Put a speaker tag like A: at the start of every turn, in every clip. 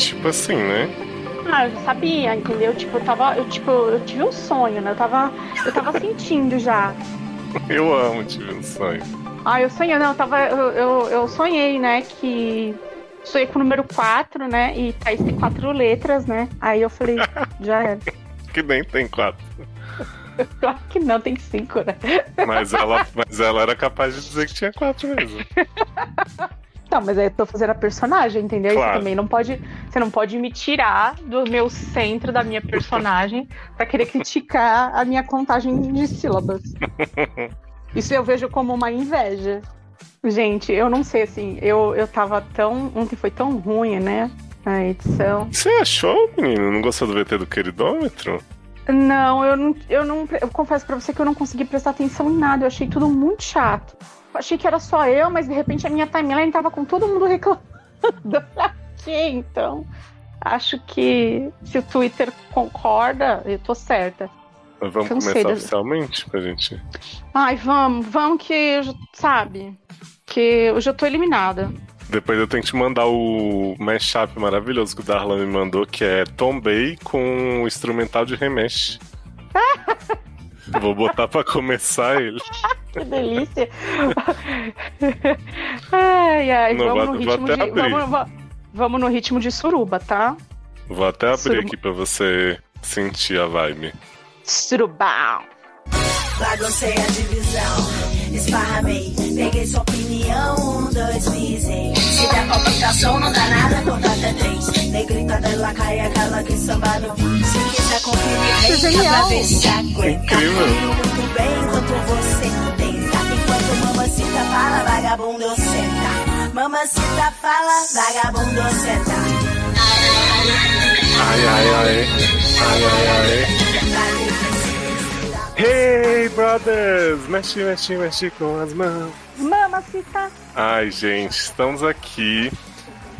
A: Tipo assim, né?
B: Ah, eu sabia, entendeu? Tipo, eu tava. Eu, tipo, eu tive um sonho, né? Eu tava. Eu tava sentindo já.
A: Eu amo tive um sonho.
B: Ah, eu sonhei, não, eu tava. Eu, eu, eu sonhei, né, que. Sonhei com o número 4, né? E Thaís tem quatro letras, né? Aí eu falei, já era.
A: Que nem tem quatro.
B: Claro que não, tem cinco, né?
A: Mas ela, mas ela era capaz de dizer que tinha quatro mesmo.
B: Não, mas aí eu tô fazendo a personagem, entendeu?
A: Claro.
B: Você também não pode. Você não pode me tirar do meu centro da minha personagem pra querer criticar a minha contagem de sílabas. Isso eu vejo como uma inveja. Gente, eu não sei assim, eu, eu tava tão. Ontem foi tão ruim, né? A edição.
A: Você achou, menino? Não gostou do VT do queridômetro?
B: Não, eu não, eu não. Eu confesso pra você que eu não consegui prestar atenção em nada. Eu achei tudo muito chato. Achei que era só eu, mas de repente a minha timeline tava com todo mundo reclamando. Pra quê? Então, acho que se o Twitter concorda, eu tô certa.
A: Mas vamos
B: Cansei
A: começar oficialmente pra gente.
B: Ai, vamos, vamos que eu já- sabe? Que eu já tô eliminada.
A: Depois eu tenho que te mandar o mashup maravilhoso que o Darlan me mandou, que é Tombay com o instrumental de Remesh. Vou botar pra começar ele.
B: Que delícia! ai, ai,
A: Não,
B: vamos
A: vou-
B: no ritmo de. Vamos, va- vamos no ritmo de suruba, tá?
A: Vou até abrir
B: Suruba.
A: aqui pra você sentir a vibe.
B: Surubão!
C: Baguncei a divisão, esparramei, peguei sua opinião, um, dois, pisei. Se der palpitação, não dá nada, conta até três. Negrita dela cai aquela que samba no. Se quiser conferir,
B: Que
C: vem cá pra ver se aguenta. Muito bem enquanto você tenta. Enquanto mamacita fala, vagabundo senta. Mamacita fala, vagabundo senta.
A: Ai, ai, ai. Ai, ai, ai.
C: Dale, precisa.
A: Hey, brothers! Mexe, mexe, mexe com as mãos.
B: Mamacita!
A: Ai, gente, estamos aqui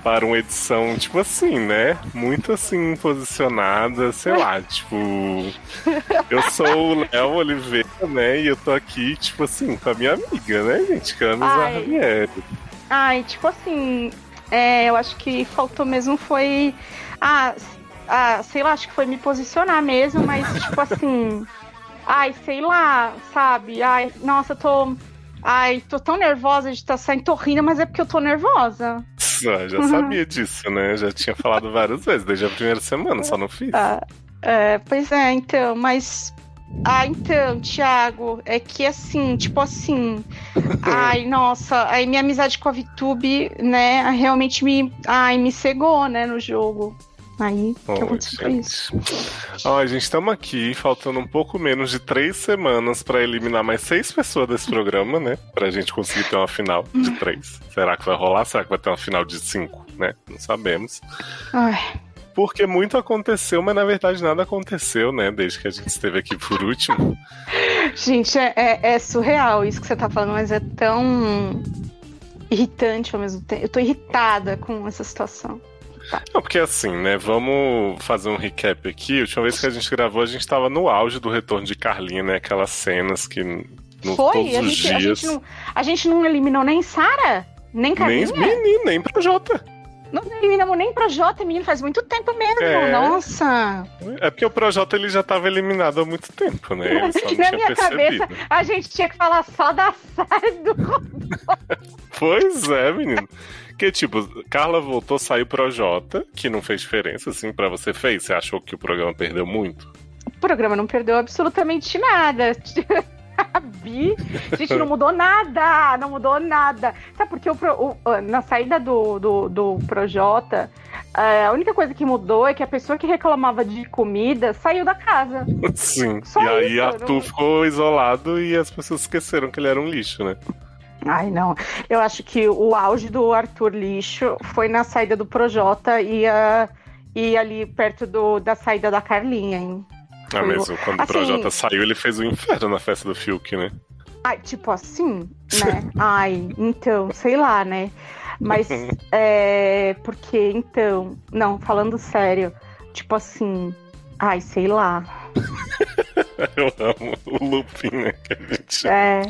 A: para uma edição, tipo assim, né? Muito assim, posicionada, sei lá, tipo. Eu sou o Léo Oliveira, né? E eu tô aqui, tipo assim, com a minha amiga, né, gente? Camis
B: Ai.
A: Barbieri.
B: Ai, tipo assim, é, eu acho que faltou mesmo foi. Ah, ah, sei lá, acho que foi me posicionar mesmo, mas tipo assim. Ai, sei lá, sabe? Ai, nossa, eu tô. Ai, tô tão nervosa de estar saindo, tô rindo, mas é porque eu tô nervosa.
A: Ah, já sabia disso, né? Já tinha falado várias vezes, desde a primeira semana, só não fiz.
B: Ah, é, pois é, então, mas. Ah, então, Thiago, é que assim, tipo assim. ai, nossa, aí minha amizade com a VTube, né, realmente me. Ai, me cegou, né, no jogo. Aí, o que
A: Ô,
B: aconteceu
A: gente.
B: isso.
A: Ó, gente, estamos aqui, faltando um pouco menos de três semanas pra eliminar mais seis pessoas desse programa, né? Pra gente conseguir ter uma final de três. Será que vai rolar? Será que vai ter uma final de cinco, né? Não sabemos.
B: Ai,
A: Porque muito aconteceu, mas na verdade nada aconteceu, né? Desde que a gente esteve aqui por último.
B: gente, é, é- é surreal isso que você tá falando, mas é tão irritante ao mesmo tempo. Eu tô irritada com essa situação.
A: Não, porque assim, né? Vamos fazer um recap aqui. A última vez que a gente gravou, a gente tava no auge do retorno de Carlinha, né? Aquelas cenas que. No,
B: Foi?
A: todos
B: A
A: os
B: gente, a,
A: dias.
B: gente não, a gente não eliminou nem Sara? Nem
A: nem
B: Carlinha?
A: menino, nem Jota.
B: Não eliminamos nem Projota, menino, faz muito tempo mesmo.
A: É.
B: Nossa!
A: É porque o Projota ele já tava eliminado há muito tempo, né?
B: Na minha
A: percebido.
B: cabeça, a gente tinha que falar só da Sara e do
A: Pois é, menino. Que tipo, Carla voltou, saiu Projota, que não fez diferença, assim, pra você fez. Você achou que o programa perdeu muito?
B: O programa não perdeu absolutamente nada. A Bi, gente, não mudou nada, não mudou nada. Sabe por que o, o- ah, na saída do, do, do Projota, ah, a única coisa que mudou é que a pessoa que reclamava de comida saiu da casa.
A: Sim.
B: Só
A: e aí
B: isso,
A: Arthur
B: não-
A: ficou isolado e as pessoas esqueceram que ele era um lixo, né?
B: Ai, não. Eu acho que o auge do Arthur Lixo foi na saída do Projota e, e ali perto do, da saída da Carlinha, hein?
A: Ah,
B: Foi
A: mesmo, quando
B: assim-
A: o Projota saiu, ele fez o inferno na festa do Fiuk, né?
B: Ai, tipo assim, né? Ai, então, sei lá, né? Mas é. Porque, então. Não, falando sério, tipo assim. Ai, sei lá.
A: Eu amo o looping, né? Que a gente...
B: É.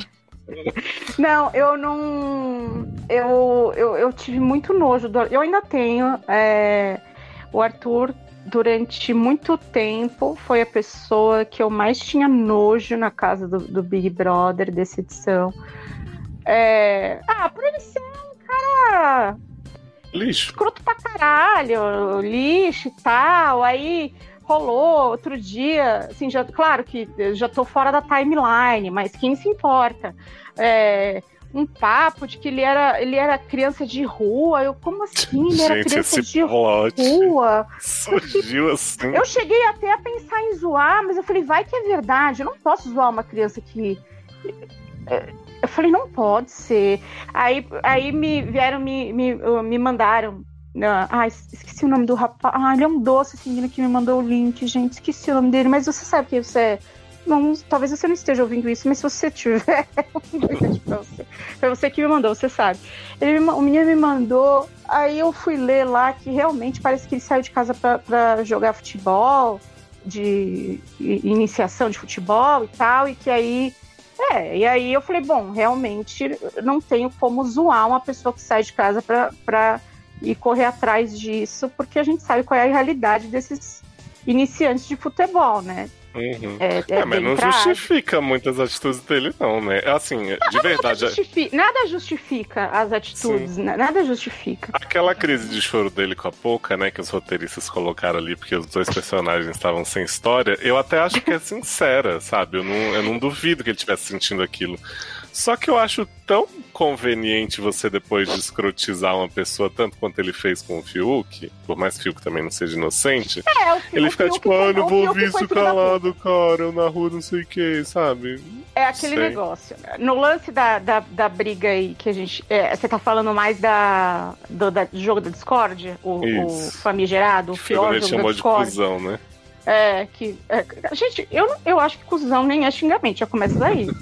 B: Não, eu não. Eu, eu, eu tive muito nojo. Do, eu ainda tenho. é, O Arthur, durante muito tempo, foi a pessoa que eu mais tinha nojo na casa do, do Big Brother dessa edição. É... Ah, por ele ser um cara
A: Lixo.
B: escroto pra caralho, lixo e tal. Aí rolou outro dia, assim, já, claro que eu já tô fora da timeline, mas quem se importa? É, um papo de que ele era, ele era criança de rua. Eu, como assim? Ele era
A: Gente,
B: criança
A: esse
B: de rua?
A: surgiu assim.
B: Eu cheguei até a pensar em zoar, mas eu falei, vai que é verdade. Eu não posso zoar uma criança que. Eu falei, não pode ser. Aí, aí me vieram, me, me, me mandaram. Ah, ai, esqueci o nome do rapaz. Ah, ele é um doce, esse menino que me mandou o link, gente. Esqueci o nome dele, mas você sabe que você é. Talvez você não esteja ouvindo isso, mas se você tiver, um beijo pra você. Foi você que me mandou, você sabe. Ele me, o menino me mandou, aí eu fui ler lá que realmente parece que ele saiu de casa para jogar futebol, de iniciação de futebol e tal, e que aí. É, e aí eu falei, bom, realmente não tenho como zoar uma pessoa que sai de casa para ir correr atrás disso, porque a gente sabe qual é a realidade desses iniciantes de futebol, né?
A: Uhum.
B: É, é
A: É, mas não
B: trágico.
A: justifica muitas atitudes dele, não, né? Assim, de
B: Nada
A: verdade,
B: justifica, nada justifica as atitudes, né? nada justifica.
A: aquela crise de choro dele com a Poca, né, que os roteiristas colocaram ali porque os dois personagens estavam sem história, eu até acho que é sincera, sabe? Eu não, eu não duvido que ele estivesse sentindo aquilo. Só que eu acho tão conveniente você depois de escrotizar uma pessoa tanto quanto ele fez com o Fiuk, por mais que o Fiuk também não seja inocente,
B: É, o,
A: ele
B: o
A: fica
B: Fiuk
A: tipo, ah, não vou
B: Fiuk
A: ouvir isso calado, cara, eu na rua não sei o que, sabe?
B: É aquele
A: Sei.
B: negócio. No lance da, da, da briga aí que a gente. é, você tá falando mais da, do, da- jogo da Discord? O, o famigerado, o pior
A: ele chamou de cuzão, né?
B: É, que. é, gente, eu, eu acho que cuzão nem é xingamento, já começa daí.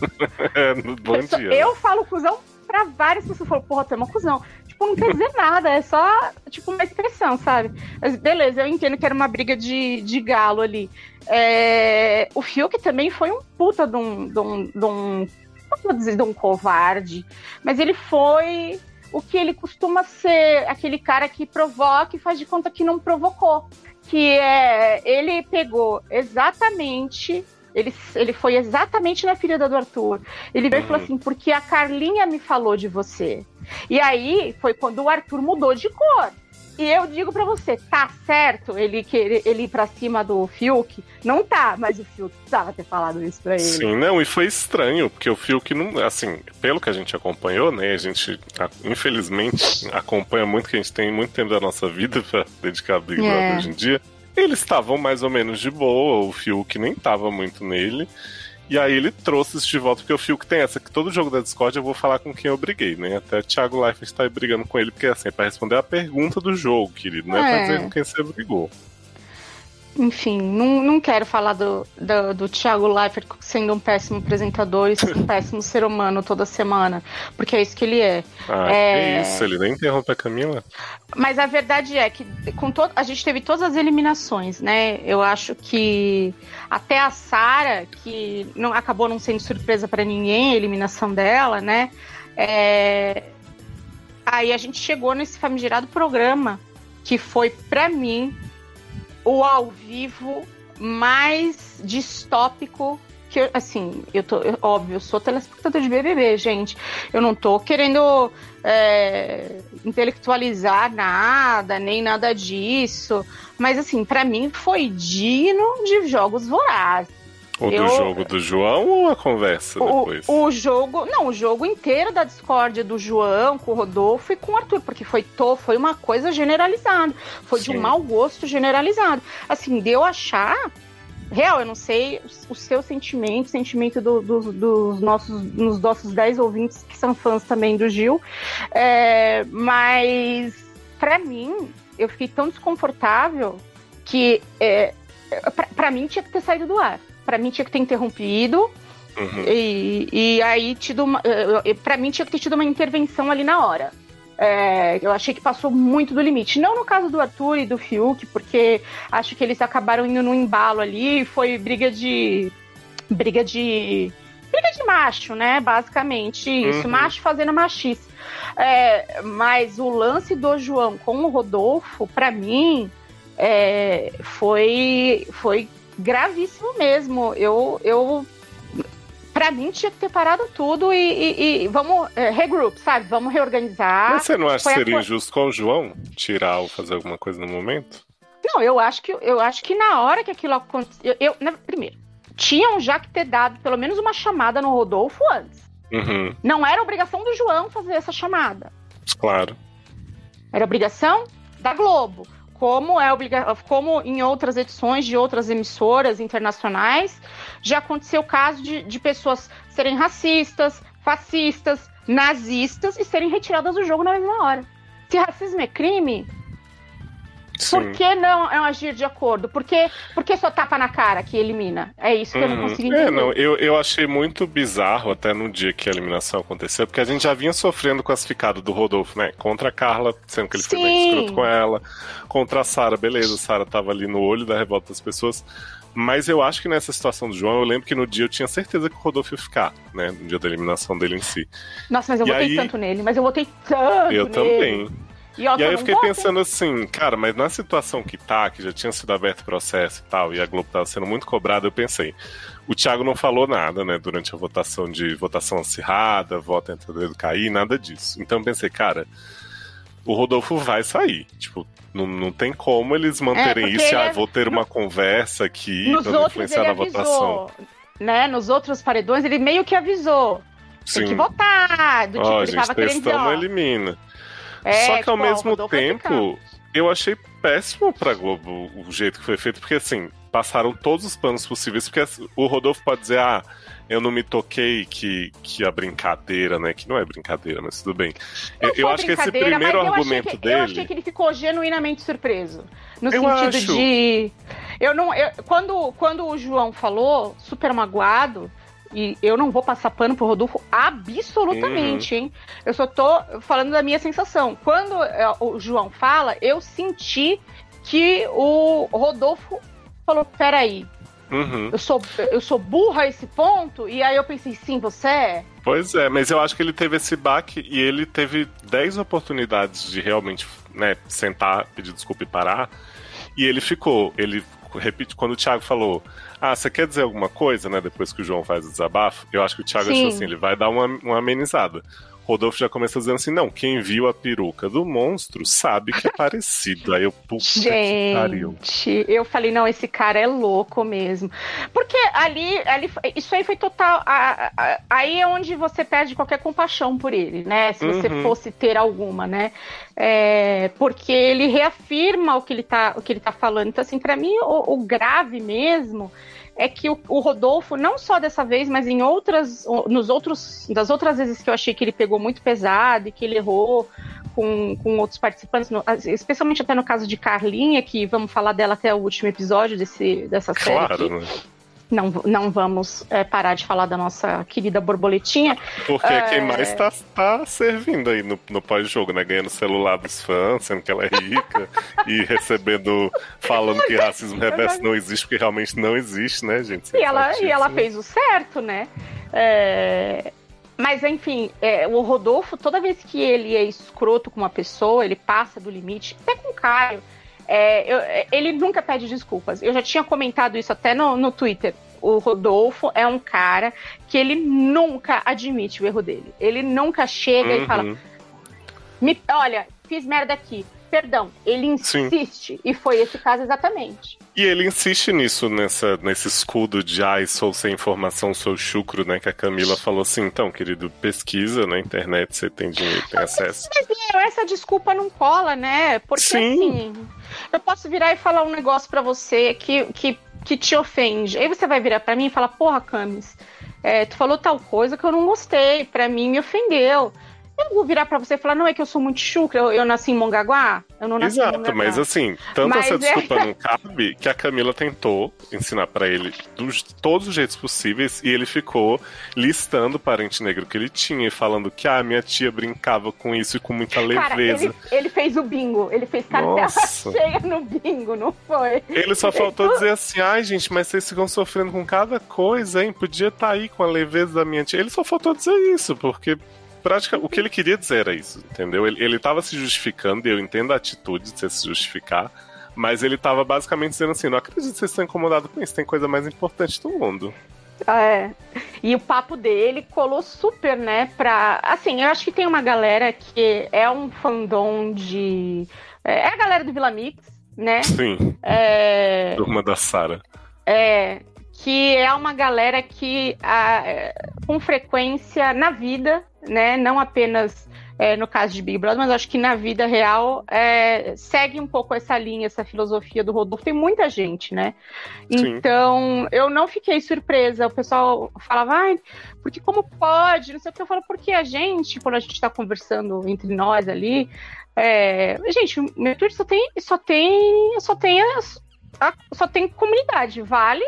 A: É, bom dia. né?
B: Eu falo cuzão pra várias pessoas. Falam, porra, tu é uma cuzão. Tipo, não quer dizer nada, é só, tipo, uma expressão, sabe? Mas beleza, eu entendo que era uma briga de, de galo ali. É, o Fiuk também foi um puta de um. De um, de um não vou dizer de um covarde, mas ele foi o que ele costuma ser, aquele cara que provoca e faz de conta que não provocou. Que é. Ele pegou exatamente. Ele, ele foi exatamente na ferida do Arthur. Ele veio e falou
A: Uhum.
B: assim: porque a Carlinha me falou de você. E aí foi quando o Arthur mudou de cor. E eu digo pra você, tá certo ele querer ele ir pra cima do Fiuk? Não tá, mas o Fiuk precisava ter falado isso pra ele.
A: Sim, não, e foi estranho, porque o Fiuk não. Assim, pelo que a gente acompanhou, né? A gente, infelizmente, acompanha muito, que a gente tem muito tempo da nossa vida pra dedicar a Big Brother
B: É.
A: hoje em dia. Eles estavam mais ou menos de boa, o Fiuk nem tava muito nele. E aí ele trouxe isso de volta, porque o Fiuk tem essa, que todo jogo da Discord eu vou falar com quem eu briguei, né? Até o Thiago Leifert está brigando com ele, porque assim, é pra responder a pergunta do jogo, querido, não é, pra
B: É.
A: dizer com quem você brigou.
B: Enfim, não, não quero falar do, do, do Thiago Leifert sendo um péssimo apresentador e um péssimo ser humano toda semana, porque é isso que ele é.
A: Ah,
B: É.
A: que isso, ele nem interrompe a Camila.
B: Mas a verdade é que com todo, a gente teve todas as eliminações, né? Eu acho que até a Sara, que não acabou não sendo surpresa pra ninguém a eliminação dela, né? É, Aí a gente chegou nesse famigerado programa que foi pra mim o ao vivo mais distópico que assim, eu tô, eu- óbvio, eu sou telespectador de BBB, gente. Eu não tô querendo é, intelectualizar nada, nem nada disso. Mas, assim, pra mim foi digno de jogos vorazes.
A: O
B: Eu-
A: do jogo do João ou a conversa
B: O,
A: depois?
B: o jogo, não, o jogo inteiro da discórdia do João com o Rodolfo e com o Arthur, porque foi, to, foi uma coisa generalizada. Foi de
A: Sim.
B: um mau gosto generalizado. Assim, deu achar. Real, eu não sei o, seu sentimento, o sentimento do- do- dos nossos, dos nossos 10 ouvintes que são fãs também do Gil. É, mas, pra mim, eu fiquei tão desconfortável que, é, pra mim, tinha que ter saído do ar. Pra mim, tinha que ter interrompido.
A: Uhum.
B: E, e aí, tido uma, eh, pra mim, tinha que ter tido uma intervenção ali na hora. É, eu achei que passou muito do limite. Não no caso do Arthur e do Fiuk, porque acho que eles acabaram indo no embalo ali. Foi briga de. Briga de. Briga de macho, né? Basicamente isso.
A: Uhum.
B: Macho fazendo machice. É, mas o lance do João com o Rodolfo, pra mim, é, foi, foi gravíssimo mesmo. Eu, eu Pra mim, tinha que ter parado tudo e, e, e vamos é, regroup, sabe? Vamos reorganizar.
A: Mas você não acha que
B: a
A: seria
B: co-
A: injusto com o João tirar ou fazer alguma coisa no momento?
B: Não, eu acho que eu acho que na hora que aquilo aconteceu. Eu, eu- primeiro, tinham já que ter dado pelo menos uma chamada no Rodolfo antes.
A: Uhum,
B: Não era obrigação do João fazer essa chamada.
A: claro.
B: Era obrigação da Globo. Como é obriga... como em outras edições de outras emissoras internacionais, já aconteceu o caso de, de pessoas serem racistas, fascistas, nazistas e serem retiradas do jogo na mesma hora. Se racismo é crime,
A: Sim.
B: por que não é um agir de acordo? Por que, por que só tapa na cara que elimina? É isso que eu não
A: Uhum.
B: consigo entender.
A: É, não, eu, eu achei muito bizarro até no dia que a eliminação aconteceu, porque a gente já vinha sofrendo com as ficadas do Rodolfo, né? Contra a Carla, sendo que ele foi bem escroto com ela. Contra a Sara, beleza, a Sara tava ali no olho da revolta das pessoas. Mas eu acho que nessa situação do João, eu lembro que no dia eu tinha certeza que o Rodolfo ia ficar, né? No dia da eliminação dele em si.
B: Nossa, mas eu
A: E
B: votei
A: aí-
B: tanto nele, mas eu votei tanto
A: Eu
B: nele.
A: também.
B: E, ó,
A: E aí
B: eu
A: fiquei
B: voto.
A: pensando assim, cara, mas na situação que tá, que já tinha sido aberto o processo e tal, e a Globo tava sendo muito cobrada, eu pensei, o Thiago não falou nada, né, durante a votação de votação acirrada, voto entre o dedo cair, nada disso. Então eu pensei, cara, o Rodolfo vai sair. Tipo, não, não tem como eles manterem
B: porque
A: isso,
B: ele
A: ah,
B: é-
A: vou ter uma conversa aqui pra influenciar na votação.
B: avisou. Né? Nos outros paredões ele meio que avisou. Tem que
A: Sim.
B: votar. Do tipo,
A: Ó,
B: ele
A: gente,
B: tava querendo dizer, ó,
A: elimina.
B: É,
A: Só que
B: tipo,
A: ao
B: ó,
A: mesmo
B: vai ficar.
A: tempo, eu achei péssimo pra Globo o jeito que foi feito, porque assim, passaram todos os planos possíveis, porque assim, o Rodolfo pode dizer, ah, eu não me toquei que, que a brincadeira, né? Que não é brincadeira, mas tudo bem. Eu,
B: Não
A: eu acho que esse primeiro argumento
B: que-
A: dele.
B: Eu achei que ele ficou genuinamente surpreso. No
A: Eu
B: sentido
A: acho.
B: de. Eu não. eu- quando, quando o João falou, super magoado, e eu não vou passar pano pro Rodolfo absolutamente,
A: Uhum.
B: hein? Eu só tô falando da minha sensação. Quando é, o João fala, eu senti que o Rodolfo falou: peraí,
A: Uhum.
B: eu sou, eu sou burra a esse ponto? E aí eu pensei, sim, você é?
A: Pois é, mas eu acho que ele teve esse baque e ele teve 10 oportunidades de realmente né, sentar, pedir desculpa e parar. E ele ficou. Ele repite quando o Thiago falou: Ah, você quer dizer alguma coisa, né? Depois que o João faz o desabafo, eu acho que o Thiago
B: Sim.
A: achou assim, ele vai dar uma, uma amenizada. Rodolfo já começou dizendo assim: não, quem viu a peruca do monstro sabe que é parecido. Aí eu, puta que pariu.
B: Gente, eu falei, não, esse cara é louco mesmo. Porque ali, ali isso aí foi total. a- a- aí é onde você perde qualquer compaixão por ele, né? Se você
A: Uhum.
B: fosse ter alguma, né? É, porque ele reafirma o que ele tá, o que ele tá falando. Então, assim, pra mim, o, o grave mesmo é que o, o Rodolfo, não só dessa vez, mas em outras, nos outros, das outras vezes que eu achei que ele pegou muito pesado e que ele errou com, com outros participantes, no- especialmente até no caso de Carlinha, que vamos falar dela até o último episódio desse, dessa série aqui.
A: Claro, né?
B: Não, não vamos é, parar de falar da nossa querida borboletinha.
A: Porque é quem mais tá, tá servindo aí no, no pós-jogo, né? Ganhando celular dos fãs, sendo que ela é rica e recebendo, falando que racismo reverso não existe, porque realmente não existe, né, gente?
B: E ela, e ela fez o certo, né? É, Mas, enfim, é, o Rodolfo, toda vez que ele é escroto com uma pessoa, ele passa do limite, até com o Caio, é, eu- é, ele nunca pede desculpas. Eu já tinha comentado isso até no, no Twitter. O Rodolfo é um cara que ele nunca admite o erro dele. Ele nunca chega e fala,
A: Uhum.
B: Me, olha, fiz merda aqui. Perdão. Ele
A: Sim.
B: insiste. E foi esse caso exatamente.
A: E ele insiste nisso, nessa, nesse escudo de ai, sou sem informação, sou chucro, né? Que a Camila falou assim, então, querido, pesquisa na internet, você tem dinheiro, tem acesso.
B: Mas essa desculpa não cola, né? Porque
A: Sim.
B: assim, eu posso virar e falar um negócio pra você que, que, que te ofende. Aí você vai virar pra mim e falar, porra, Camis, é, tu falou tal coisa que eu não gostei, pra mim me ofendeu. Eu vou virar pra você e falar, não é que eu sou muito chucra, eu, eu nasci em Mongaguá? Eu não nasci em
A: Exato,
B: Mongaguá.
A: mas assim, tanto
B: Mas
A: essa
B: é-
A: desculpa não cabe que a Camila tentou ensinar pra ele dos todos os jeitos possíveis e ele ficou listando o parente negro que ele tinha e falando que ah, minha tia brincava com isso e com muita
B: Cara,
A: leveza.
B: ele, ele fez o bingo, ele fez cartela
A: Nossa.
B: cheia no bingo, não foi?
A: Ele só faltou dizer assim, ai gente, mas vocês ficam sofrendo com cada coisa, hein? Podia estar aí com a leveza da minha tia. Ele só faltou dizer isso, porque prática, o que ele queria dizer era isso, entendeu? Ele, ele tava se justificando, e eu entendo a atitude de você se justificar, Mas ele tava basicamente dizendo assim: não acredito que vocês estão incomodados com isso, tem coisa mais importante do mundo.
B: É. E o papo dele colou super, né? Pra. Assim, eu acho que tem uma galera que é um fandom de. É a galera do Vila Mix, né?
A: Sim.
B: É.
A: Turma da Sara.
B: É. Que é uma galera que, a, com frequência na vida, né? Não apenas é, no caso de Big Brother, mas acho que na vida real é, segue um pouco essa linha, essa filosofia do Rodolfo. Tem muita gente, né?
A: Sim.
B: Então, eu não fiquei surpresa. O pessoal falava, ai, porque como pode? Não sei o que eu falo, porque a gente, quando a gente está conversando entre nós ali, é, gente, meu Twitter só tem, só tem, só tem, só tem comunidade, vale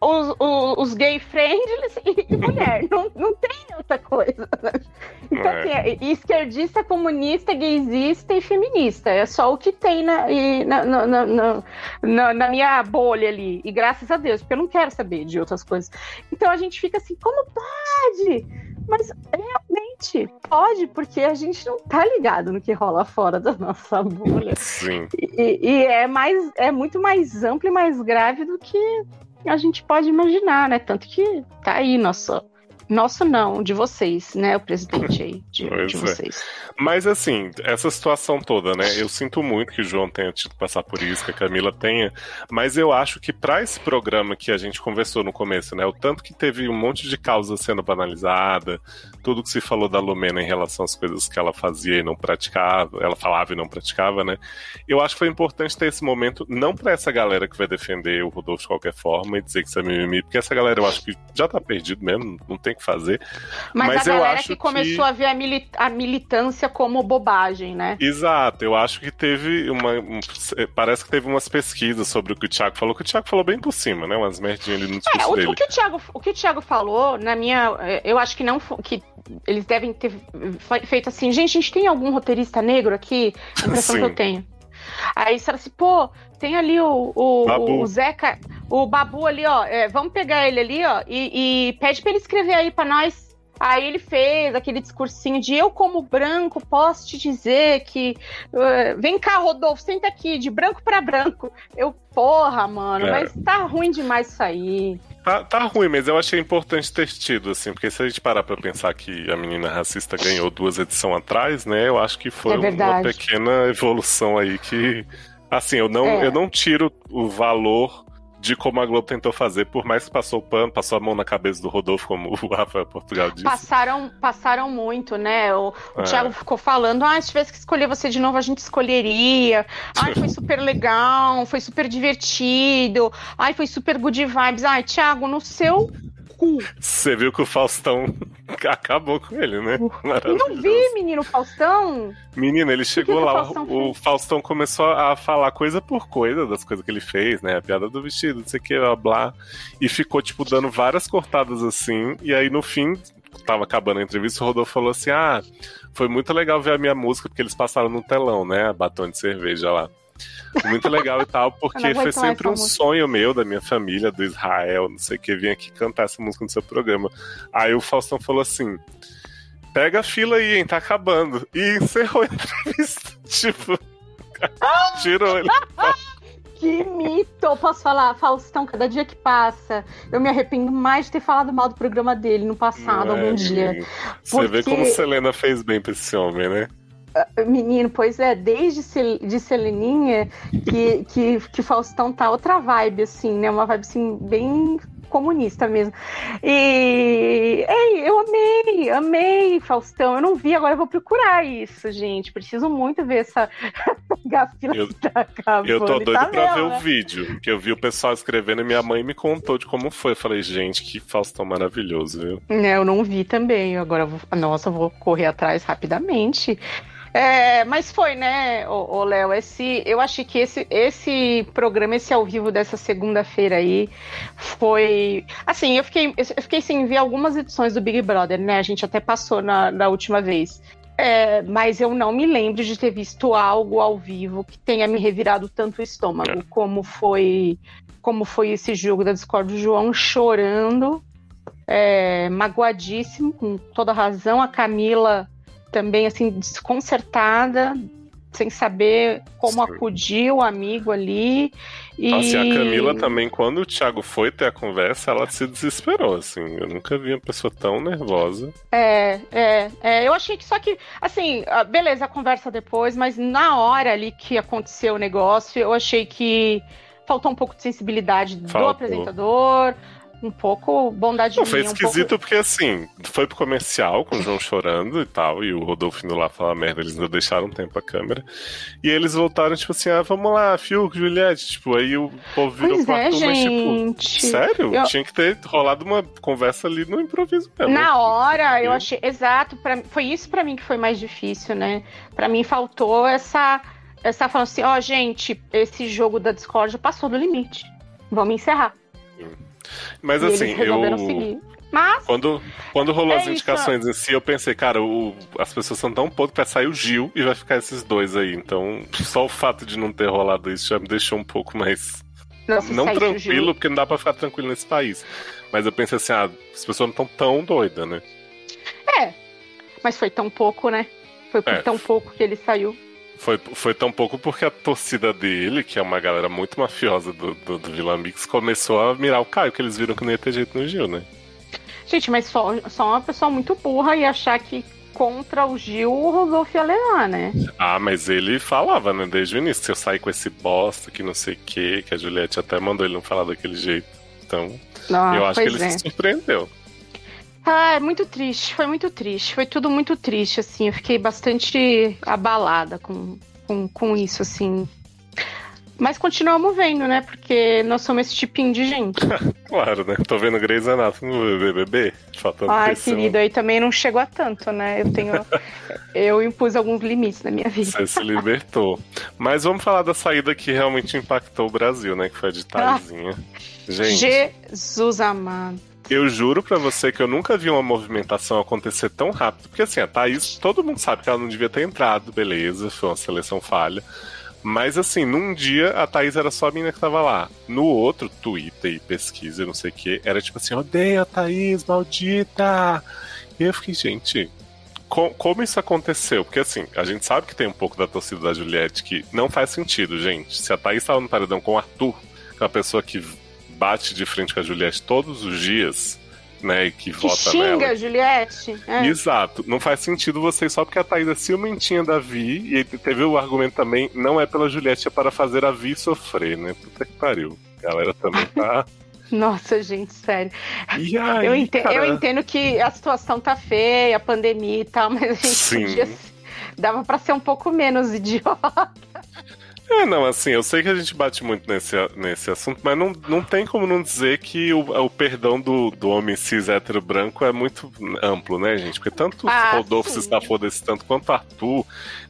B: os, os, os gay friendly e, mulher. não, não tem outra coisa. Então,
A: É.
B: assim, é esquerdista, comunista, gaysista e feminista. É só o que tem na, e na- na- na- na minha bolha ali. E graças a Deus, porque eu não quero saber de outras coisas. Então a gente fica assim, como pode? Mas realmente pode, porque a gente não tá ligado no que rola fora da nossa bolha.
A: Sim.
B: E, e é mais é muito mais amplo e mais grave do que a gente pode imaginar, né? Tanto que tá aí nosso nosso não, de vocês, né? O presidente aí, de, de
A: é.
B: vocês.
A: Mas assim, essa situação toda, né? Eu sinto muito que o João tenha tido que passar por isso, que a Camila tenha, mas eu acho que pra esse programa que a gente conversou no começo, né? O tanto que teve um monte de causa sendo banalizada, tudo que se falou da Lumena em relação às coisas que ela fazia e não praticava, ela falava e não praticava, né? Eu acho que foi importante ter esse momento, não pra essa galera que vai defender o Rodolfo de qualquer forma e dizer que isso é mimimi, porque essa galera eu acho que já tá perdido mesmo, não tem que fazer.
B: Mas,
A: Mas
B: a
A: eu
B: galera
A: acho
B: que
A: que-
B: começou a ver a, mili- a militância como bobagem, né?
A: Exato, eu acho que teve uma. um- parece que teve umas pesquisas sobre o que o Thiago falou, que o Thiago falou bem por cima, né? Umas merdinhas ali no
B: É,
A: discurso
B: o,
A: dele.
B: o que o Thiago, o que o Thiago falou, na minha, eu acho que não que eles devem ter fe- feito assim, gente, a gente tem algum roteirista negro aqui? A impressão
A: Sim.
B: que eu tenho. Aí você fala assim, pô, tem ali o, o, o Zeca, o Babu ali, ó, é, vamos pegar ele ali, ó, e, e pede pra ele escrever aí pra nós. Aí ele fez aquele discursinho de eu, como branco, posso te dizer que. eh, vem cá, Rodolfo, senta aqui, de branco pra branco. Eu, porra, mano,
A: É.
B: mas tá ruim demais isso aí.
A: Tá, tá ruim, mas eu achei importante ter tido, assim, porque se a gente parar pra pensar que a menina racista ganhou duas edições atrás, né? Eu acho que foi
B: É
A: uma pequena evolução aí que. Assim, eu não,
B: É.
A: eu não tiro o valor de como a Globo tentou fazer, por mais que passou o pano, passou a mão na cabeça do Rodolfo, como o Rafael Portugal disse.
B: Passaram, passaram muito, né? O, o
A: É.
B: Thiago ficou falando: ah, se tivesse que escolher você de novo, a gente escolheria. Ai, foi super legal, foi super divertido. Ai, foi super good vibes. Ai, Thiago, no seu cu.
A: Você viu que o Faustão acabou com ele, né?
B: Não vi, menino Faustão.
A: Menina, ele chegou
B: que o
A: lá,
B: Faustão
A: o, o Faustão começou a falar coisa por coisa das coisas que ele fez, né? A piada do vestido, não sei o que, blá blá. E ficou, tipo, dando várias cortadas assim. E aí, no fim, tava acabando a entrevista, o Rodolfo falou assim: Ah, foi muito legal ver a minha música, porque eles passaram no telão, né? Batom de cerveja lá. Muito legal e tal, porque foi sempre um
B: música.
A: sonho meu, da minha família, do Israel, não sei o que, vir aqui cantar essa música no seu programa. Aí o Faustão falou assim: pega a fila aí, hein, tá acabando. E encerrou a entrevista. tipo, tirou ele.
B: Que mito! Posso falar, Faustão, cada dia que passa, eu me arrependo mais de ter falado mal do programa dele no passado, algum
A: É,
B: dia.
A: menino. Você vê
B: Porque-
A: como Selena fez bem pra esse homem, né?
B: Menino, pois é, desde de Seleninha que, que, que Faustão tá outra vibe, assim, né? Uma vibe, assim, bem comunista mesmo. E ei, eu amei, amei Faustão. Eu não vi, agora eu vou procurar isso, gente. Preciso muito ver essa gafila
A: Eu-
B: tá acabando.
A: Eu tô
B: E
A: doido
B: tá
A: pra ver
B: mesmo,
A: o
B: né?
A: vídeo, que eu vi o pessoal escrevendo e minha mãe me contou de como foi. Eu falei, gente, que Faustão maravilhoso, viu?
B: É, eu não vi também. Agora, vou... nossa, eu vou correr atrás rapidamente. É, mas foi, né, o Léo? Esse, eu achei que esse, esse programa, esse ao vivo dessa segunda-feira aí, foi. Assim, eu fiquei, eu fiquei sem ver algumas edições do Big Brother, né? A gente até passou na, na última vez. É, mas eu não me lembro de ter visto algo ao vivo que tenha me revirado tanto o estômago, como foi como foi esse jogo da Discord do João chorando é, magoadíssimo, com toda razão. A Camila também, assim, desconcertada. sem saber como
A: Sim.
B: acudir o amigo ali. E...
A: Assim, a Camila também, quando o Thiago foi ter a conversa, ela se desesperou, assim. Eu nunca vi uma pessoa tão nervosa.
B: É, é, é, eu achei que só que, assim, ah, beleza, a conversa depois, mas na hora ali que aconteceu o negócio, eu achei que faltou um pouco de sensibilidade do
A: Faltou.
B: apresentador, um pouco bondade
A: Não, foi
B: minha, um
A: esquisito
B: pouco...
A: porque, assim, foi pro comercial com o João chorando e tal, e o Rodolfo indo lá falar merda, eles ainda deixaram um tempo a câmera. E eles voltaram, tipo assim, ah, vamos lá, Fiuk, Juliette, tipo, aí o povo virou
B: Pois
A: pro
B: é,
A: Arthur, mas, tipo,
B: gente.
A: sério?
B: Eu-
A: Tinha que ter rolado uma conversa ali no improviso mesmo.
B: Na hora, eu achei. Exato, pra, foi isso pra mim que foi mais difícil, né? Pra mim faltou essa. Essa falando assim: ó, gente, esse jogo da Discord passou do limite. Vamos encerrar.
A: Mas
B: e
A: assim, eu.
B: seguir. Mas,
A: Quando, quando rolou
B: É
A: as
B: isso.
A: indicações em si, eu pensei, cara, o- as pessoas são tão podres que vai sair o Gil e vai ficar esses dois aí. Então, só o fato de não ter rolado isso já me deixou um pouco mais.
B: nossa,
A: não tranquilo, porque não dá pra ficar tranquilo nesse país. Mas eu pensei assim, ah, as pessoas não estão tão doidas, né?
B: Mas foi tão pouco, né? Foi por
A: É.
B: tão pouco que ele saiu.
A: Foi, foi tão pouco porque a torcida dele, que é uma galera muito mafiosa do, do, do Vila Mix, começou a mirar o Caio, que eles viram que não ia ter jeito no Gil, né?
B: Gente, mas só, só uma pessoa muito burra e achar que contra o Gil o Rodolfo ia levar, né?
A: Ah, mas ele falava, né, desde o início, se eu sair com esse bosta que não sei o que, que a Juliette até mandou ele não falar daquele jeito. Então,
B: Ah,
A: eu acho que ele
B: é.
A: se surpreendeu.
B: Ah, é muito triste, foi muito triste, foi tudo muito triste, assim, eu fiquei bastante abalada com, com, com isso, assim. Mas continuamos vendo, né? Porque nós somos esse tipinho de gente.
A: Claro, né? Tô vendo Grey's Anatomy no BBB. Faltando
B: Ai,
A: pressão.
B: querido, aí também não chegou a tanto, né? Eu tenho. eu impus alguns limites na minha vida.
A: Você se libertou. Mas vamos falar da saída que realmente impactou o Brasil, né? Que foi a de Taizinha. Gente,
B: Jesus amado.
A: Eu juro pra você que eu nunca vi uma movimentação acontecer tão rápido. Porque assim, a Thaís, todo mundo sabe que ela não devia ter entrado, beleza, foi uma seleção falha. Mas assim, num dia a Thaís era só a menina que tava lá. No outro, Twitter e pesquisa, e não sei o que, era tipo assim, odeio a Thaís, maldita! E eu fiquei, gente, co- como isso aconteceu? Porque assim, a gente sabe que tem um pouco da torcida da Juliette que não faz sentido, gente. Se a Thaís tava no paredão com o Arthur, que é uma pessoa que bate de frente com a Juliette todos os dias, né, e que,
B: Que
A: vota
B: xinga,
A: nela.
B: Juliette. É.
A: Exato. Não faz sentido vocês só porque a Thaís é ciumentinha da Vi, e teve o argumento também, não é pela Juliette, é para fazer a Vi sofrer, né? Puta que pariu. A galera também tá.
B: Nossa, gente, sério.
A: Aí,
B: eu, ente-
A: cara?
B: eu entendo que a situação tá feia, a pandemia e tal, mas a gente
A: Sim.
B: podia. Dava pra ser um pouco menos idiota.
A: É, não, assim, eu sei que a gente bate muito nesse, nesse assunto, mas não, não tem como não dizer que o, o perdão do, do homem cis hétero branco é muito amplo, né, gente? Porque tanto
B: Ah,
A: Rodolfo
B: sim.
A: se safou desse tanto quanto Arthur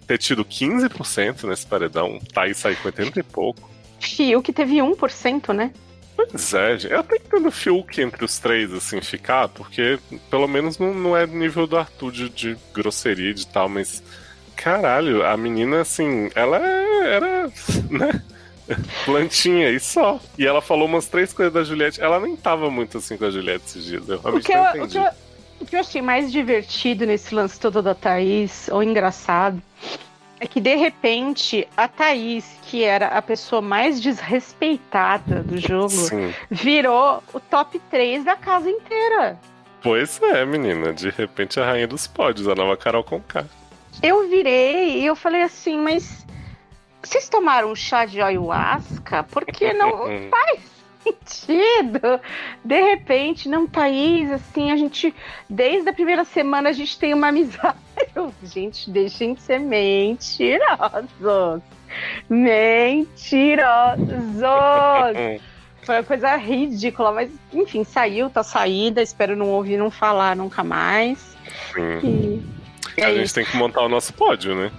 A: ter tido 15% nesse paredão, Thaís sair com 80 e pouco.
B: Fiuk teve 1%, né?
A: Pois é, gente. Eu até entendo o Fiuk entre os três, assim, ficar, porque pelo menos não, não é nível do Arthur de, de grosseria e de tal, mas. Caralho, a menina, assim, ela é- era. né? Plantinha e só. E ela falou umas três coisas da Juliette. Ela nem tava muito assim com a Juliette esses dias. Eu
B: O que,
A: não
B: eu, o, que eu, o que eu achei mais divertido nesse lance todo da Thaís, ou engraçado, é que de repente a Thaís, que era a pessoa mais desrespeitada do jogo,
A: Sim.
B: virou o top 3 da casa inteira.
A: Pois é, menina. De repente a rainha dos pódios, a nova Carol Conká.
B: Eu virei e eu falei assim, mas vocês tomaram um chá de ayahuasca? Porque não faz sentido. De repente, não, Thaís, assim, a gente, desde a primeira semana, a gente tem uma amizade. Gente, deixem de ser mentirosos. Mentirosos. Foi uma coisa ridícula, mas enfim, saiu, tá saída. Espero não ouvir, não falar nunca mais.
A: Sim.
B: E
A: A
B: é
A: gente
B: isso.
A: tem que montar o nosso pódio, né?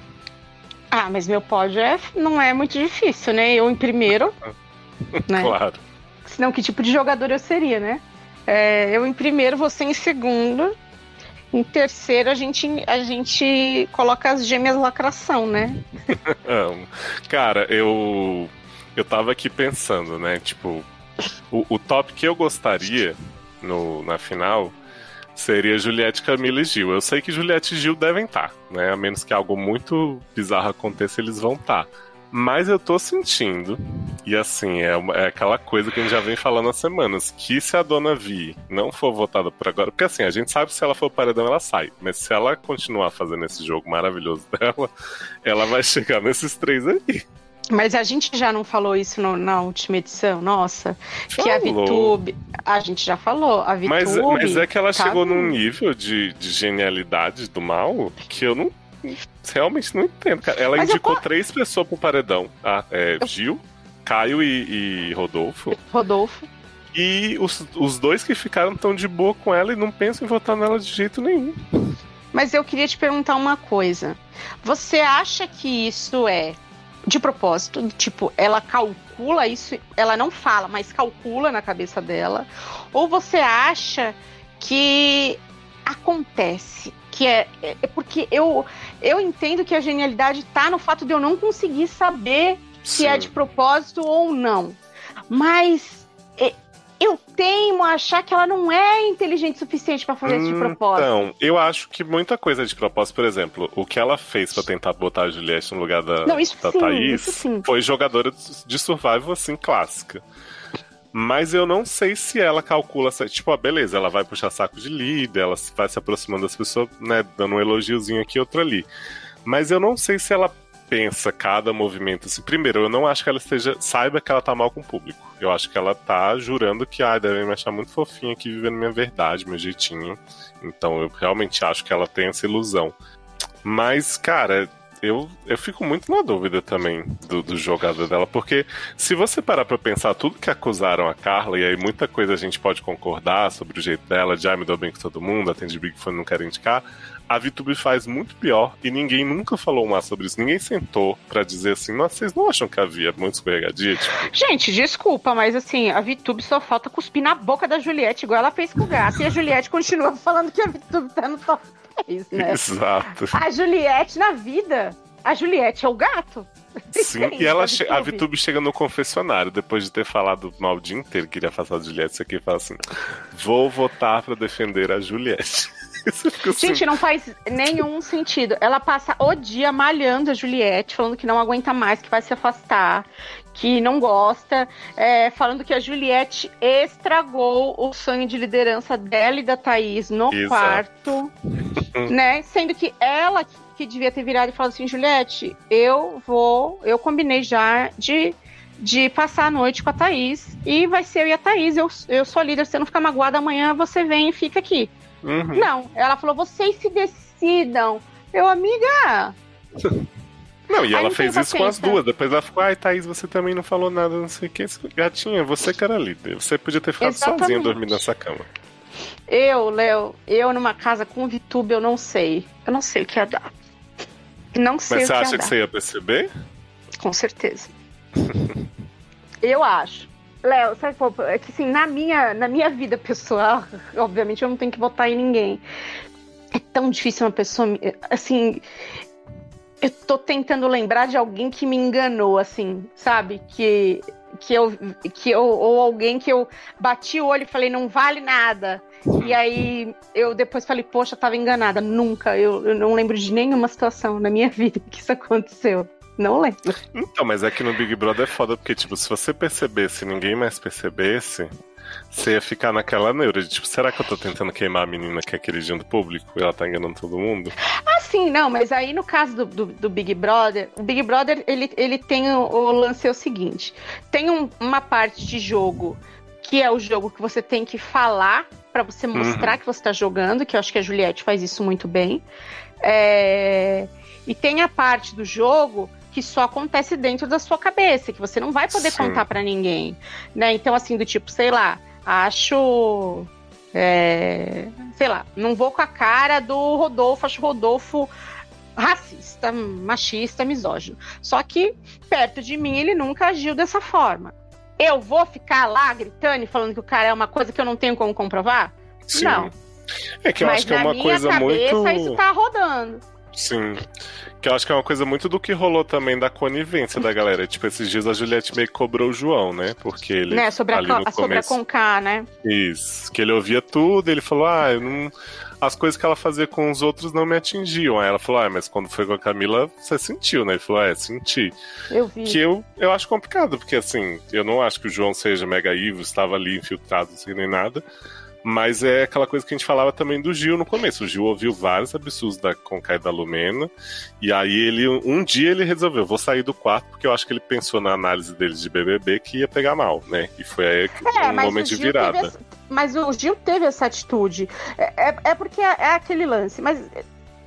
B: Ah, mas meu pódio é, não é muito difícil, né? Eu em primeiro, né?
A: Claro.
B: Senão, que tipo de jogador eu seria, né? É, eu em primeiro, você em segundo. Em terceiro, a gente, a gente coloca as gêmeas lacração, né?
A: Cara, eu. Eu tava aqui pensando, né? Tipo, o, o top que eu gostaria no, na final. Seria Juliette, Camila e Gil. Eu sei que Juliette e Gil devem estar, né? A menos que algo muito bizarro aconteça, eles vão estar. Mas eu tô sentindo, e assim, é, é, aquela coisa que a gente já vem falando há semanas, que se a dona Vi não for votada por agora, porque assim, a gente sabe que se ela for paredão, ela sai. Mas se ela continuar fazendo esse jogo maravilhoso dela, ela vai chegar nesses três aí.
B: Mas a gente já não falou isso no, na última edição, nossa. Falou. Que a VTube. A gente já falou, a VTube.
A: Mas, mas é que ela tá chegou num nível de, de genialidade do mal que eu não realmente não entendo, cara. Ela Mas indicou eu... três pessoas pro paredão. Ah, é. Gil, Caio e, e, Rodolfo.
B: Rodolfo.
A: E os, os dois que ficaram tão de boa com ela e não pensam em votar nela de jeito nenhum.
B: Mas eu queria te perguntar uma coisa. Você acha que isso é de propósito? Tipo, ela calcula isso, ela não fala, mas calcula na cabeça dela? Ou você acha que acontece? que é, é, é porque eu, eu entendo que a genialidade está no fato de eu não conseguir saber Sim. se é de propósito ou não. Mas eu teimo a achar que ela não é inteligente o suficiente para fazer hum, isso de propósito.
A: Então, eu acho que muita coisa de propósito. Por exemplo, o que ela fez para tentar botar a Juliette no lugar da,
B: não, isso
A: da
B: sim,
A: Thaís
B: isso
A: foi jogadora de survival, assim, clássica. Mas eu não sei se ela calcula. Tipo, ah, beleza, ela vai puxar saco de líder, ela vai se aproximando das pessoas, né? Dando um elogiozinho aqui, outro ali. Mas eu não sei se ela pensa cada movimento assim. Primeiro, eu não acho que ela esteja. saiba que ela tá mal com o público. Eu acho que ela tá jurando que, ah, devem me achar muito fofinha aqui vivendo minha verdade, meu jeitinho. Então eu realmente acho que ela tem essa ilusão. Mas, cara, eu, eu fico muito na dúvida também do, do dela, porque se você parar pra pensar tudo que acusaram a Carla, e aí muita coisa a gente pode concordar sobre o jeito dela, de ah, me dou bem com todo mundo, atende Big Fun, não quero indicar, a VTube faz muito pior e ninguém nunca falou mais sobre isso. Ninguém sentou para dizer assim, nossa, vocês não acham que havia muito escorregadia? Tipo...
B: Gente, desculpa, mas assim, a VTube só falta cuspir na boca da Juliette, igual ela fez com o gato, e a Juliette continua falando que a VTube tá no top isso, né?
A: Exato.
B: A Juliette na vida, a Juliette é o gato.
A: Sim, e ela a Vitube chega no confessionário, depois de ter falado mal o dia inteiro, queria falar de Juliette, isso aqui e fala assim: vou votar para defender a Juliette.
B: Gente, não faz nenhum sentido. Ela passa o dia malhando a Juliette, falando que não aguenta mais, que vai se afastar, que não gosta, é, falando que a Juliette estragou o sonho de liderança dela e da Thaís no Exato. quarto, né? Sendo que ela que devia ter virado e falado assim, Juliette, eu vou, eu combinei já de de passar a noite com a Thaís e vai ser eu e a Thaís, eu, eu sou líder, você não ficar magoada, amanhã você vem e fica aqui. Uhum. Não, ela falou, vocês se decidam. Eu, amiga.
A: Não, e ela fez isso com as duas. Depois ela ficou, ai, Thaís, você também não falou nada, não sei o que. Gatinha, você que era líder. Você podia ter ficado Exatamente. sozinha dormindo nessa cama.
B: Eu, Léo, eu numa casa com VTube, eu não sei. Eu não sei o que ia dar. Não sei
A: Mas
B: você
A: acha que você ia perceber?
B: Com certeza. eu acho. Léo, sabe qual? É que assim, na minha, na minha vida pessoal, obviamente eu não tenho que votar em ninguém. É tão difícil uma pessoa. Assim. Eu tô tentando lembrar de alguém que me enganou, assim, sabe? Que. Que eu, que eu. Ou alguém que eu bati o olho e falei, não vale nada. E aí eu depois falei, poxa, tava enganada. Nunca. Eu, eu não lembro de nenhuma situação na minha vida que isso aconteceu. Não lembro.
A: Então, mas é que no Big Brother é foda, porque, tipo, se você percebesse e ninguém mais percebesse, você ia ficar naquela neura de, tipo, será que eu tô tentando queimar a menina que é queridinha do público e ela tá enganando todo mundo?
B: Ah, sim, não, mas aí no caso do, do, do Big Brother, o Big Brother, ele, ele tem o, o lance é o seguinte, tem um, uma parte de jogo que é o jogo que você tem que falar para você mostrar uhum. que você tá jogando, que eu acho que a Juliette faz isso muito bem. É... E tem a parte do jogo que só acontece dentro da sua cabeça, que você não vai poder Sim. contar para ninguém, né? Então assim do tipo, sei lá, acho é, sei lá, não vou com a cara do Rodolfo, acho Rodolfo racista, machista, misógino. Só que perto de mim ele nunca agiu dessa forma. Eu vou ficar lá gritando e falando que o cara é uma coisa que eu não tenho como comprovar? Sim. Não.
A: É que eu Mas acho que é uma coisa
B: cabeça,
A: muito.
B: Isso tá rodando.
A: Sim. Que eu acho que é uma coisa muito do que rolou também da conivência da galera. Tipo, esses dias a Juliette meio que cobrou o João, né? Porque ele.
B: Né, sobre a,
A: ali no
B: co- sobre a
A: começo,
B: Conká, né?
A: Isso. Que ele ouvia tudo, ele falou, ah, eu não. As coisas que ela fazia com os outros não me atingiam. Aí ela falou, ah, mas quando foi com a Camila, você sentiu, né? Ele falou, é, senti.
B: Eu vi.
A: Que eu, eu acho complicado, porque assim, eu não acho que o João seja mega evil, estava ali infiltrado, assim, nem nada. Mas é aquela coisa que a gente falava também do Gil no começo. O Gil ouviu vários absurdos da Conkai da Lumena. E aí ele, um dia ele resolveu, vou sair do quarto, porque eu acho que ele pensou na análise deles de BBB que ia pegar mal, né? E foi aí que
B: É,
A: um momento de virada.
B: mas o Gil teve essa atitude. É, é- é porque é, é aquele lance. Mas,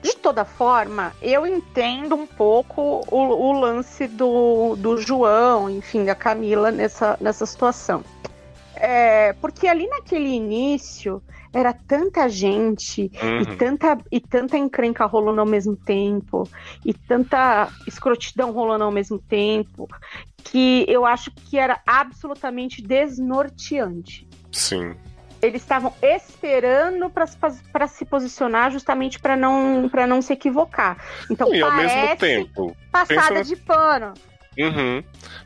B: de toda forma, eu entendo um pouco o, o lance do, do João, enfim, da Camila nessa, nessa situação. É, porque ali naquele início era tanta gente e
A: Uhum.
B: tanta, e tanta encrenca rolando ao mesmo tempo, e tanta escrotidão rolando ao mesmo tempo, que eu acho que era absolutamente desnorteante.
A: Sim.
B: Eles estavam esperando para se posicionar justamente para não, pra não se equivocar. Então
A: e ao mesmo
B: parece
A: tempo.
B: passada
A: pensa-
B: de pano.
A: Uhum.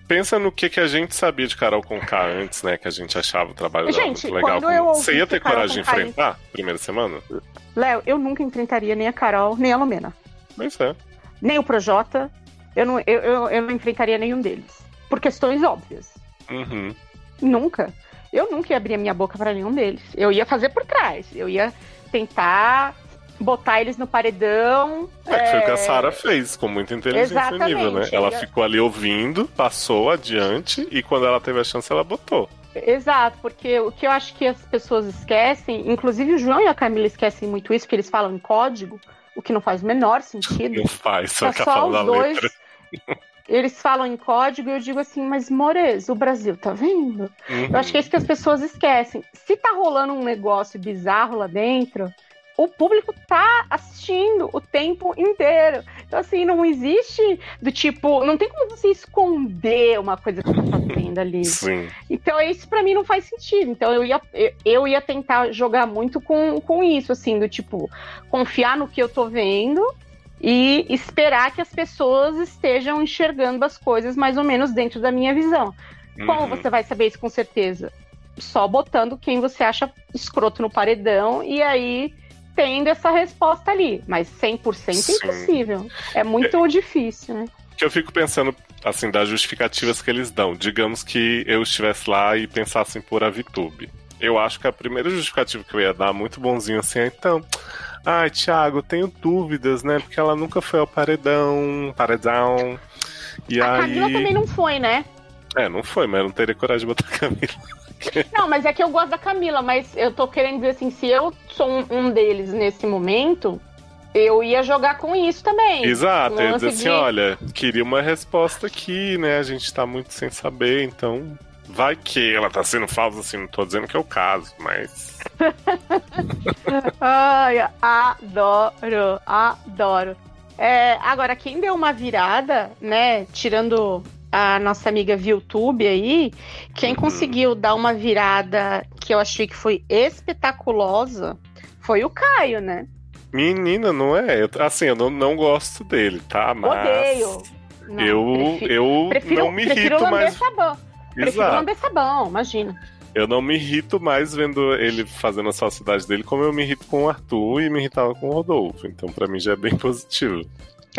A: Pensa no que, que a gente sabia de Carol Conká antes, né? Que a gente achava o trabalho dela
B: Gente,
A: muito legal. Você ia ter coragem de enfrentar primeira semana?
B: Léo, eu nunca enfrentaria nem a Carol, nem a Lumena.
A: Pois é.
B: Nem o Projota. Eu não, eu, eu, eu não enfrentaria nenhum deles. Por questões óbvias.
A: Uhum.
B: Nunca. Eu nunca ia abrir a minha boca para nenhum deles. Eu ia fazer por trás. Eu ia tentar botar eles no paredão.
A: É, que foi o que a
B: é,
A: Sarah fez, com muita inteligência
B: Exatamente,
A: nível, né? Ela ficou ali ouvindo, passou adiante e quando ela teve a chance, ela botou.
B: Exato, porque o que eu acho que as pessoas esquecem, inclusive o João e a Camila esquecem muito isso, que eles falam em código, o que não faz o menor sentido.
A: Não faz, só
B: Tá
A: que a
B: só
A: fala
B: os dois.
A: letra.
B: Eles falam em código e eu digo assim, mas Mores, o Brasil tá vendo?
A: Uhum.
B: Eu acho que é isso que as pessoas esquecem. Se tá rolando um negócio bizarro lá dentro, o público tá assistindo o tempo inteiro. Então, assim, não existe do tipo. Não tem como você esconder uma coisa que tá fazendo ali.
A: Sim.
B: Então, isso pra mim não faz sentido. Então, eu ia, eu, eu ia tentar jogar muito com, com isso, assim, do tipo, confiar no que eu tô vendo e esperar que as pessoas estejam enxergando as coisas mais ou menos dentro da minha visão. Como
A: Uhum.
B: você vai saber isso com certeza? Só botando quem você acha escroto no paredão e aí tendo essa resposta ali. Mas 100% é
A: Sim.
B: impossível. É muito difícil, né?
A: que eu fico pensando, assim, das justificativas que eles dão. Digamos que eu estivesse lá e pensasse em pôr a VTube. Eu acho que a primeira justificativa que eu ia dar, muito bonzinho assim, é então. Ai, Thiago, tenho dúvidas, né? Porque ela nunca foi ao paredão, paredão. E
B: A
A: aí.
B: Camila também não foi, né?
A: É, não foi, mas eu não teria coragem de botar a Camila.
B: Não, mas é que eu gosto da Camila, mas eu tô querendo dizer assim, se eu sou um, um deles nesse momento, eu ia jogar com isso também.
A: Exato, eu ia dizer assim,
B: de-
A: olha, queria uma resposta aqui, né? A gente tá muito sem saber, então. Vai que ela tá sendo falsa, assim, não tô dizendo que é o caso, mas.
B: Ai, adoro, adoro. É, agora, quem deu uma virada, né, tirando a nossa amiga ViewTube aí, quem
A: Uhum.
B: conseguiu dar uma virada que eu achei que foi espetaculosa foi o Caio, né?
A: Menina, não é? Eu- assim, eu não, não gosto dele, tá? Mas.
B: Odeio. Não,
A: eu
B: prefiro,
A: eu
B: prefiro,
A: não me
B: prefiro
A: irrito mais.
B: sabão. Prefiro
A: Exato.
B: lamber sabão, imagina.
A: Eu não me irrito mais vendo ele fazendo as falsidades dele, como eu me irrito com o Arthur e me irritava com o Rodolfo. Então, pra mim já é bem positivo.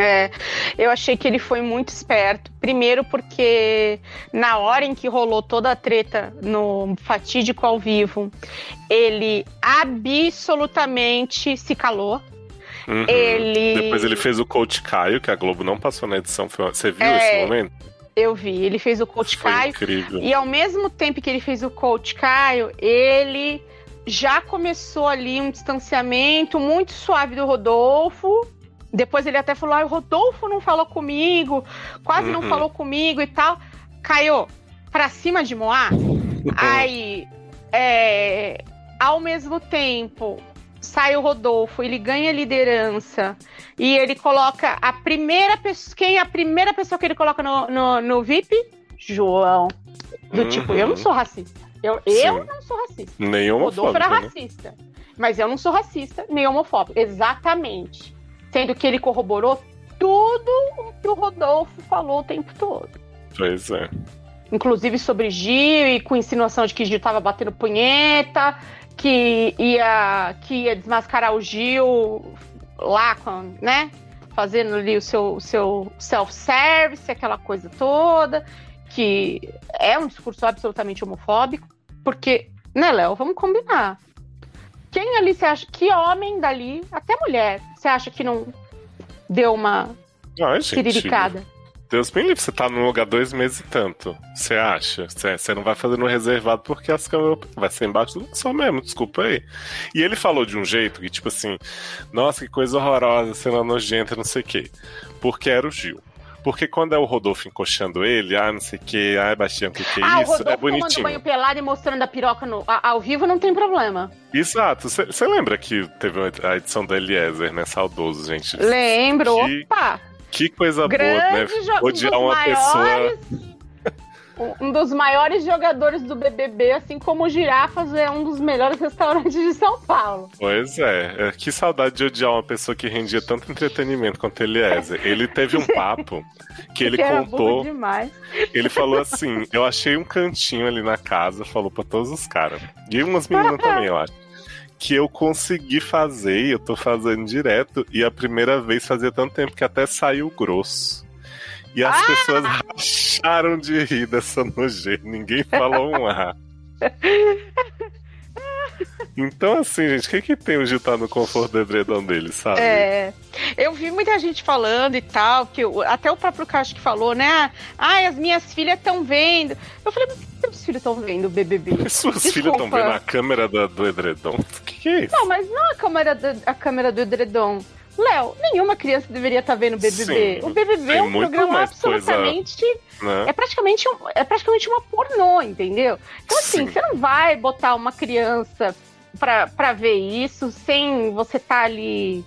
B: É, eu achei que ele foi muito esperto. Primeiro porque na hora em que rolou toda a treta no fatídico ao vivo, ele absolutamente se calou.
A: Uhum.
B: Ele.
A: Depois ele fez o Coach Caio, que a Globo não passou na edição. Você viu
B: É,
A: esse momento?
B: Eu vi, ele fez o coach
A: Foi
B: Caio.
A: incrível.
B: E ao mesmo tempo que ele fez o coach Caio, ele já começou ali um distanciamento muito suave do Rodolfo. Depois ele até falou: ah, o Rodolfo não falou comigo, quase não
A: Uhum.
B: falou comigo e tal. Caio, pra cima de Moá. Aí, é, ao mesmo tempo, sai o Rodolfo, ele ganha liderança e ele coloca a primeira pessoa. Quem é a primeira pessoa que ele coloca no, no, no VIP? João. Do tipo, eu não sou racista. Eu, eu
A: Uhum.
B: Não sou racista.
A: Nem
B: O Rodolfo era
A: homofóbico, né?
B: racista. Mas eu não sou racista, nem homofóbico. Exatamente. Sendo que ele corroborou tudo o que o Rodolfo falou o tempo todo.
A: Pois é.
B: Inclusive sobre Gil e com insinuação de que Gil tava batendo punheta, que ia, que ia desmascarar o Gil lá, com, né? Fazendo ali o seu, o seu self-service, aquela coisa toda, que é um discurso absolutamente homofóbico, porque, né, Léo, vamos combinar. Quem ali você acha, que homem dali, até mulher, você acha que não deu uma
A: Ai,
B: ciriricada?
A: Deus me livre, você tá num lugar dois meses e tanto. Você acha? Você, não vai fazer no reservado porque as câmeras vai ser embaixo do só mesmo, desculpa aí. E ele falou de um jeito que, tipo assim, nossa, que coisa horrorosa, cena nojenta, não sei o quê. Porque era o Gil. Porque quando é o Rodolfo encoxando ele, ah, não sei o que, ah, Bastião, o que, que é
B: ah,
A: isso?
B: o Rodolfo
A: é bonitinho.
B: tomando banho pelado e mostrando a piroca no, ao vivo não tem problema.
A: Exato. Você lembra que teve a edição do Eliezer, né? Saudoso, gente.
B: Lembro,
A: Que-
B: opa!
A: Que coisa
B: Grande
A: boa, né? Odiar
B: um
A: uma pessoa.
B: Um dos maiores jogadores do BBB, assim como o Girafas é um dos melhores restaurantes de São Paulo.
A: Pois é. é, Que saudade de odiar uma pessoa que rendia tanto entretenimento quanto Eliezer. Ele teve um papo que ele
B: que
A: contou.
B: demais.
A: Ele falou assim: Eu achei um cantinho ali na casa, falou pra todos os caras. E umas meninas também, eu acho. Que eu consegui fazer, e eu tô fazendo direto, e a primeira vez fazia tanto tempo que até saiu grosso. E as
B: Ah!
A: pessoas racharam de rir dessa nojeira, ninguém falou um A. Então, assim, gente, o que, que tem o Gil tá no conforto do edredom dele, sabe?
B: É, eu vi muita gente falando e tal, que o- até o próprio Cacho que falou, né? Ai, as minhas filhas estão vendo. Eu falei, mas por que seus filhos estão vendo o BBB?
A: Suas
B: Desculpa.
A: filhas estão vendo a câmera do, do edredom. O que, que é isso?
B: Não, mas não a câmera do, a câmera do edredom. Léo, nenhuma criança deveria estar vendo o BBB.
A: Sim,
B: o BBB é um programa
A: mais coisa-
B: absolutamente.
A: Né?
B: É praticamente, um, é praticamente uma pornô, entendeu? Então, assim,
A: Sim.
B: você não vai botar uma criança pra, pra ver isso sem você estar ali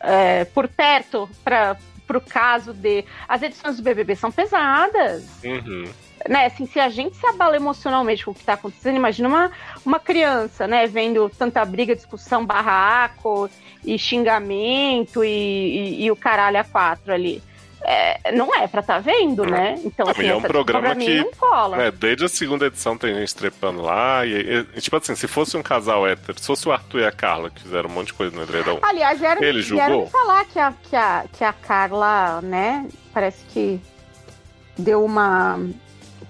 B: é, por perto para pro caso de. As edições do BBB são pesadas
A: Uhum.
B: né, assim, se a gente se abala emocionalmente com o que tá acontecendo, imagina uma, uma criança, né, vendo tanta briga, discussão, barraco e xingamento e, e, e o caralho a quatro ali. É, não é pra tá vendo, né? Então, assim,
A: é um programa que-
B: não cola.
A: É, desde a segunda edição tem gente trepando lá. E, e, tipo assim, se fosse um casal hétero, se fosse o Arthur e a Carla, que fizeram um monte de coisa no edredom.
B: Aliás, vieram,
A: Ele julgou?
B: falar que a, que, a, que a Carla, né, parece que deu uma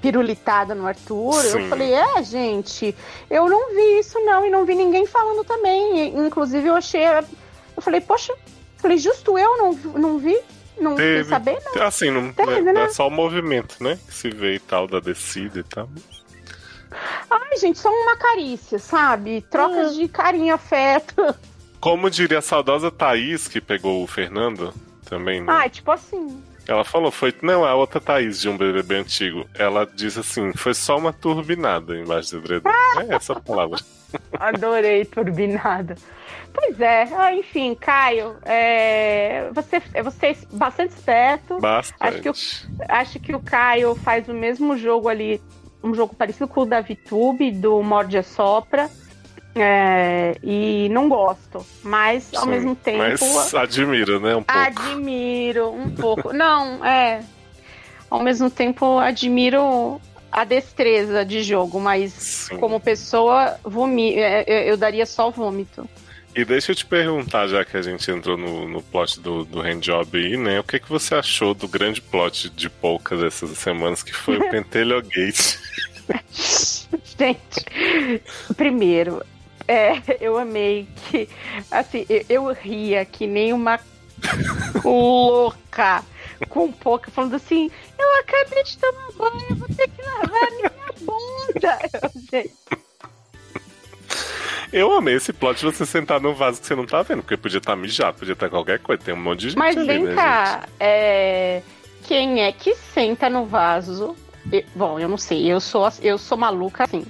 B: pirulitada no Arthur.
A: Sim.
B: Eu falei, é, gente, eu não vi isso não, e não vi ninguém falando também. E, inclusive, eu achei. Eu falei, poxa, falei, justo eu não, não vi, não
A: Teve.
B: sabendo.
A: Assim, não,
B: Teve,
A: é,
B: né?
A: é só o movimento, né? Que se vê e tal, da descida e tal.
B: Ai, gente, só uma carícia, sabe? Trocas de carinho, afeto.
A: Como diria a saudosa Thaís, que pegou o Fernando também, né?
B: Ai, tipo assim.
A: Ela falou, foi. Não, a outra Thaís de um BBB antigo. Ela disse assim: foi só uma turbinada embaixo do edredom. É essa a palavra.
B: Adorei turbinada. Pois é, ah, enfim, Caio, é, você, você é bastante esperto. Acho que, o,
A: Bastante.
B: acho que o Caio faz o mesmo jogo ali, um jogo parecido com o da VTube, do Morde Sopra. É, e não gosto, mas ao
A: Sim,
B: mesmo tempo
A: Mas admira, né? Um pouco.
B: admiro um pouco. Não, é. Ao mesmo tempo admiro a destreza de jogo, mas
A: Sim.
B: como pessoa, vomi é, eu daria só vômito.
A: E deixa eu te perguntar, já que a gente entrou no, no plot do, do handjob aí, né? O que, que você achou do grande plot de poucas essas semanas, que foi o Pentelho Gate?
B: Gente, primeiro, é, eu amei que, assim, eu, eu ria que nem uma louca com pouca, falando assim: eu acabei de tomar banho, eu vou ter que lavar minha bunda. Eu, gente,
A: Eu amei esse plot de você sentar num vaso que você não tá vendo, porque podia estar mijado, podia estar qualquer coisa, tem um monte de gente
B: Mas
A: ali,
B: vem
A: né,
B: cá, é, quem é que senta no vaso? E- bom, eu não sei, eu sou, eu sou maluca assim.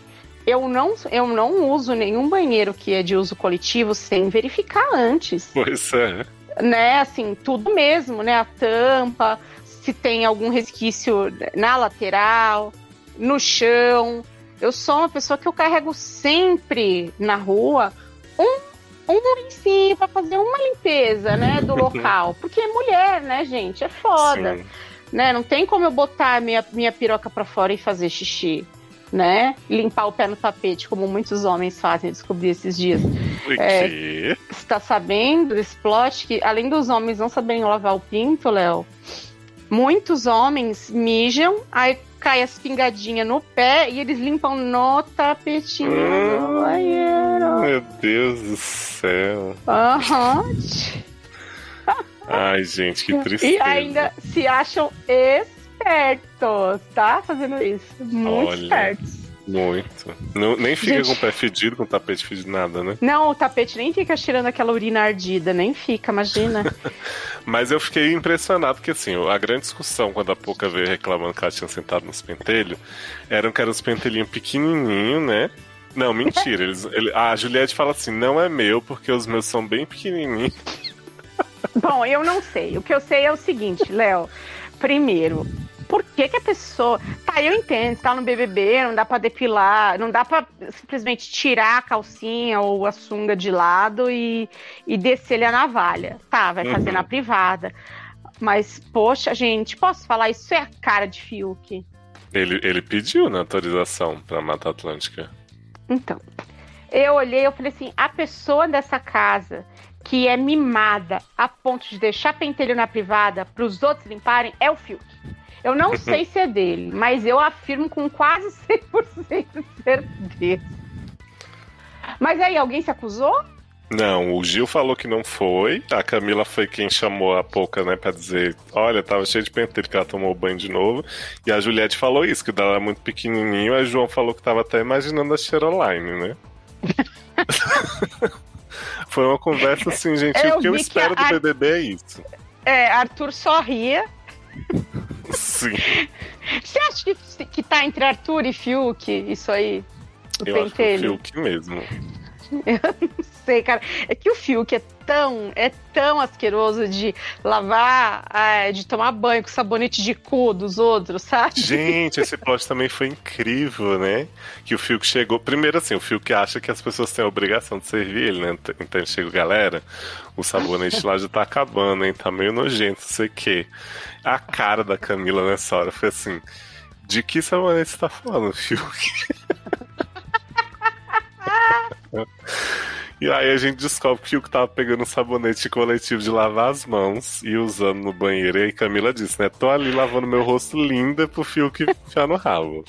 B: Eu não, eu não uso nenhum banheiro que é de uso coletivo sem verificar antes.
A: Pois é.
B: Né, assim, tudo mesmo, né? A tampa, se tem algum resquício na lateral, no chão. Eu sou uma pessoa que eu carrego sempre na rua um um lencinho pra fazer uma limpeza, né, do local. Porque é mulher, né, gente? É foda.
A: Sim.
B: Né? Não tem como eu botar minha, minha piroca pra fora e fazer xixi. Né? Limpar o pé no tapete, como muitos homens fazem, descobri esses dias. É.
A: quê?
B: Você tá sabendo desse plot que, além dos homens não saberem lavar o pinto, Léo, muitos homens mijam, aí cai as pingadinhas no pé e eles limpam no tapetinho do banheiro.
A: Meu Deus do céu.
B: Aham.
A: Ai, gente, que tristeza.
B: E ainda se acham espertos, tá? Fazendo isso. Muito
A: Olha.
B: espertos.
A: Muito. Não- nem fica
B: Gente.
A: com o pé fedido, com o tapete fedido, nada, né?
B: Não, o tapete nem fica tirando aquela urina ardida, nem fica, imagina.
A: Mas eu fiquei impressionado, porque assim, a grande discussão quando a Poca veio reclamando que ela tinha sentado nos pentelhos, eram que eram os pentelhinhos pequenininhos, né? Não, mentira. Eles, ele- a Juliette fala assim, não é meu, porque os meus são bem pequenininhos.
B: Bom, eu não sei. O que eu sei é o seguinte, Léo. Primeiro, por que que a pessoa... Tá, eu entendo, você tá no BBB, não dá pra depilar, não dá pra simplesmente tirar a calcinha ou a sunga de lado e, e descer-lhe a navalha. Tá, vai fazer
A: Uhum.
B: na privada. Mas, poxa, gente, posso falar? Isso é a cara de Fiuk.
A: Ele, ele pediu na autorização pra Mata Atlântica.
B: Então, eu olhei eu falei assim, a pessoa dessa casa que é mimada a ponto de deixar pentelho na privada para os outros limparem é o Fiuk. Eu não sei se é dele, mas eu afirmo com quase 100% de certeza. Mas aí, alguém se acusou?
A: Não, o Gil falou que não foi. A Camila foi quem chamou a Poca, né, pra dizer: olha, tava cheio de pentelho que ela tomou banho de novo. E a Juliette falou isso, que o dela é muito pequenininho. A João falou que tava até imaginando a Cheroline, né? foi uma conversa assim, gente.
B: Eu
A: o que eu espero
B: a-
A: do BBB é isso.
B: É, Arthur só ria.
A: Sim,
B: Você acha que, que tá entre Arthur e Fiuk isso aí? O
A: eu acho que o
B: pentelho?
A: Fiuk mesmo.
B: Não sei, cara. É que o Fiuk é tão, é tão asqueroso de lavar, ah, de tomar banho com sabonete de cu dos outros, sabe?
A: Gente, esse plot também foi incrível, né? Que o Fiuk chegou. Primeiro, assim, o Fiuk acha que as pessoas têm a obrigação de servir ele, né? Então ele chega, galera, o sabonete lá já tá acabando, hein? Tá meio nojento, não sei o quê. A cara da Camila nessa hora foi assim: de que sabonete você tá falando, Fiuk? E aí a gente descobre que o Fiuk tava pegando um sabonete coletivo de lavar as mãos e usando no banheiro. E aí Camila disse, né? Tô ali lavando meu rosto linda pro Fiuk enfiar no rabo.